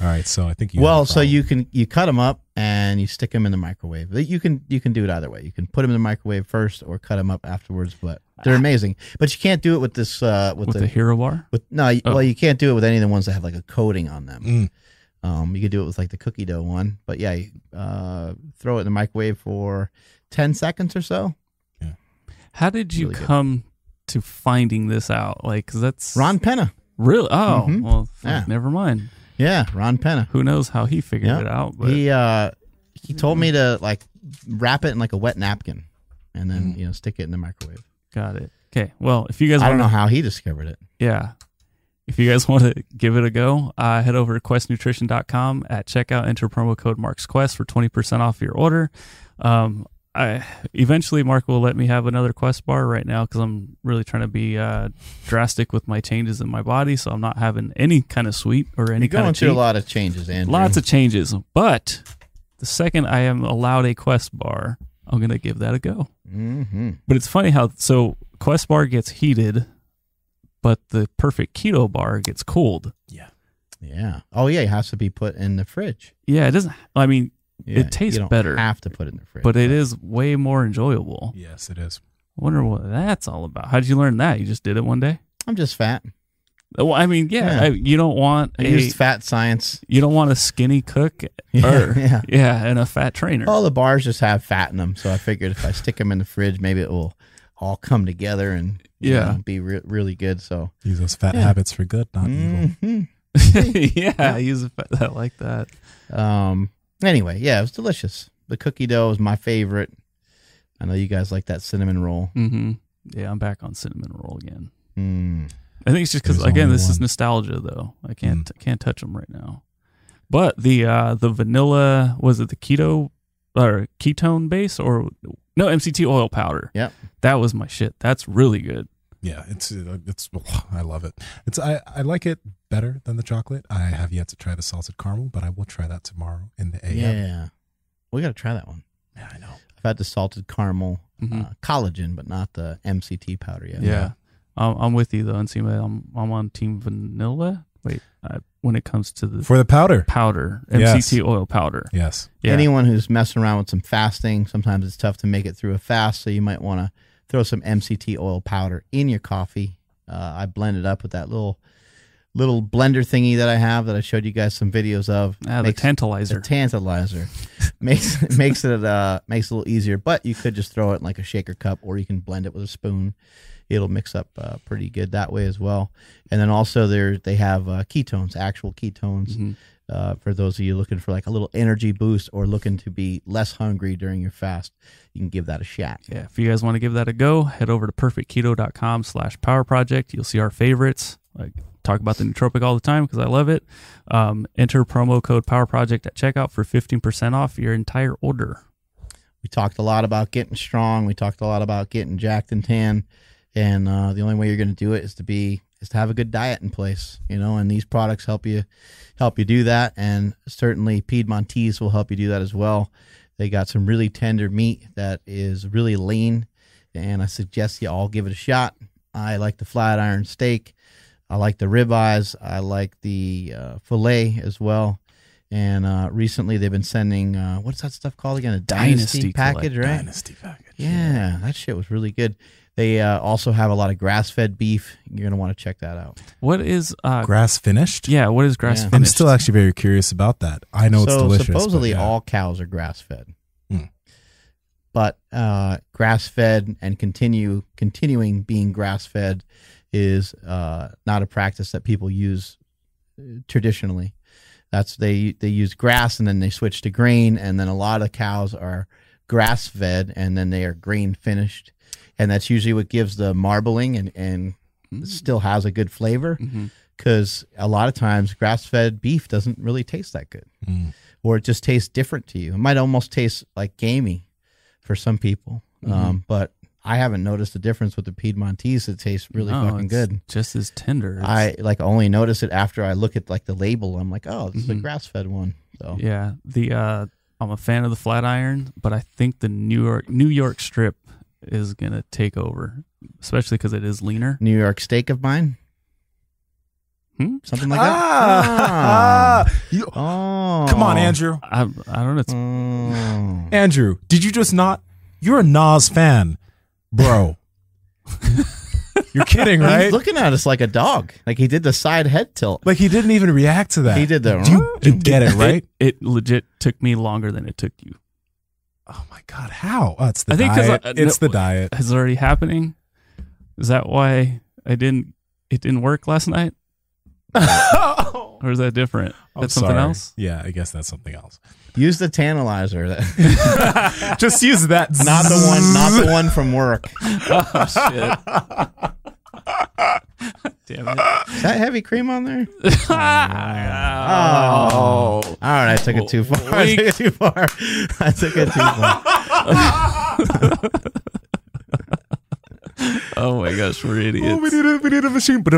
All right so i think you well, so you can you cut them up and you stick them in the microwave. You can you can do it either way. You can put them in the microwave first or cut them up afterwards. But they're amazing. But you can't do it with this uh, with, With the, the hero bar. with no. you- Oh. Well, you can't do it with any of the ones that have like a coating on them. Mm. Um, you could do it with like the cookie dough one, but yeah, uh, throw it in the microwave for ten seconds or so. Yeah. How did you Really good. come to finding this out? Like, 'cause that's Ron Penna, really. Oh, Mhm. well, Yeah. never mind. Yeah, Ron Penna. Who knows how he figured Yeah. it out? But He uh, he told me to like wrap it in like a wet napkin and then you know stick it in the microwave. got it. Okay. Well, if you guys want I don't want know how he discovered it. yeah, if you guys want to give it a go, uh, head over to questnutrition.com at checkout. Enter promo code Mark's Quest for twenty percent off your order. Um, I eventually Mark will let me have another Quest bar right now because I'm really trying to be uh, drastic with my changes in my body, so I'm not having any kind of sweet or any You're kind going of through a lot of changes, Andrew. Lots of changes, but the second I am allowed a Quest bar, I'm gonna give that a go. hmm But it's funny how so Quest bar gets heated, but the perfect keto bar gets cooled. Yeah. Yeah. Oh yeah, it has to be put in the fridge. Yeah, it doesn't. I mean, Yeah, It tastes you don't better. Have to put it in the fridge, but it is way more enjoyable. yes it is I wonder what that's all about. How did you learn that? You just did it one day? I'm just fat. Well, I mean, yeah, Yeah. I, you don't want I a used fat science. you don't want a skinny cook Yeah, or yeah. yeah, and a fat trainer. All the bars just have fat in them, so I figured if I stick them in the fridge, maybe it will all come together and Yeah. know, be re- really good. So Use those fat Yeah. habits for good, not evil. Mhm. yeah, I use a fat, I like that. Um. Anyway, yeah, it was delicious. The cookie dough is my favorite. I know you guys like that cinnamon roll. hmm Yeah, I'm back on cinnamon roll again. Mm. I think it's just because again, this is nostalgia though. I can't can't touch them right now. But the uh the vanilla was it the keto or ketone base or no MCT oil powder? Yeah, that was my shit. That's really good. Yeah, it's uh, it's I love it. It's I I like it better than the chocolate. I have yet to try the salted caramel, but I will try that tomorrow in the AM. Yeah, we got to try that one. Yeah, I know. I've had the salted caramel Mhm. uh, collagen, but not the MCT powder yet. Yeah, I'm, I'm with you though, Nsima. I'm I'm on team vanilla. Wait, uh, when it comes to the For the powder. powder, Yes. MCT oil powder. Yes. Yeah, Anyone who's messing around with some fasting, sometimes it's tough to make it through a fast, so you might want to throw some MCT oil powder in your coffee. Uh, I blend it up with that little little blender thingy that I have that I showed you guys some videos of. ah, the tantalizer. The tantalizer makes makes it uh makes it a little easier. But you could just throw it in like a shaker cup, or you can blend it with a spoon. It'll mix up uh, pretty good that way as well. And then also there they have uh, ketones, actual ketones. Mhm. Uh, for those of you looking for like a little energy boost or looking to be less hungry during your fast, you can give that a shot. Yeah, if you guys want to give that a go, head over to perfectketo.com slash power project. You'll see our favorites. Like talk about the nootropic all the time because I love it. Um, enter promo code power project at checkout for 15% off your entire order. We talked a lot about getting strong. We talked a lot about getting jacked and tan, and uh, the only way you're going to do it is to be is to have a good diet in place, you know. And these products help you help you do that, and certainly Piedmontese will help you do that as well. They got some really tender meat that is really lean, and I suggest you all give it a shot. I like the flat iron steak. I like the ribeyes. I like the uh, fillet as well. And uh, recently, they've been sending uh, what's that stuff called again? A dynasty, Dynasty package, right? Dynasty package. Yeah, that shit was really good. They uh, also have a lot of grass-fed beef. You're gonna want to check that out. What is, uh, Grass finished. yeah, what is grass Yeah. I'm still actually very curious about that. I know it's so delicious. supposedly yeah. all cows are grass-fed, Hmm. but uh, grass-fed and continue continuing being grass-fed is uh, not a practice that people use uh, traditionally. That's they they use grass and then they switch to grain, and then a lot of cows are grass-fed and then they are grain finished, and that's usually what gives the marbling and and Mm. still has a good flavor because a lot of times grass-fed beef doesn't really taste that good Mm. or it just tastes different to you. It might almost taste like gamey for some people, Mm-hmm. um, but I haven't noticed a difference with the Piedmontese. It tastes really No, fucking good. Just as tender. It's- I like only notice it after I look at like the label. I'm like, oh, this is a Mhm. grass-fed one. So Yeah, the uh, I'm a fan of the flat iron, but I think the New York New York strip is gonna take over, especially because it is leaner. New York steak of mine, Hmm? something like Ah, that. You- Oh, come on, Andrew. I I don't know. It's, Oh. Andrew, did you just not? You're a Nas fan, bro. You're kidding, right? He's right? looking at us like a dog. Like he did the side head tilt. Like he didn't even react to that. He did the. Do you, you get it, right? It, it legit took me longer than it took you. Oh my god, how? Oh, it's the I think 'cause diet. I- uh, it's no- the diet. Is it already happening? Is that why I didn't? It didn't work last night, or is that different? I'm That's something sorry. else. Yeah, I guess that's something else. Use the tantalizer. Just use that. not the one. Not the one from work. Oh shit! Damn it! Is that heavy cream on there? oh. All right, I took it too far. I took it too far. I took it too far. Oh my gosh, we're idiots. Oh, we need a we need a machine, but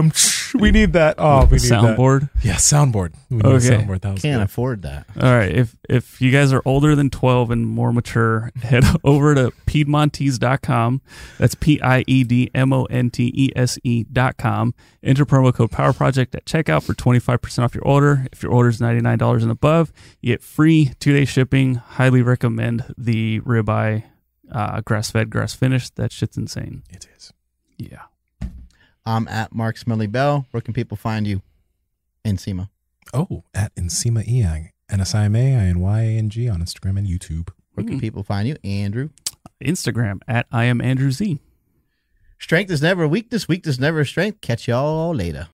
we need that. Oh, we need that. soundboard. Yeah, soundboard. We need Okay. a soundboard. That was Can't good. afford that. All right. If if you guys are older than 12 and more mature, head over to Piedmontese.com. That's P I E D M O N T E S E.com. Enter promo code Power Project at checkout for 25% off your order. If your order is $99 and above, you get free two day shipping. Highly recommend the ribeye uh, grass fed, grass finished. That shit's insane. It is. Yeah. I'm at Mark Smelly Bell. Where can people find you? Nsima. Oh, at Nsima Inyang, N-S-I-M-A-I-N-Y-A-N-G on Instagram and YouTube. Where can Mm. people find you? Andrew. Instagram at I am Andrew Z. Strength is never a weakness. Weakness never strength. Catch y'all later.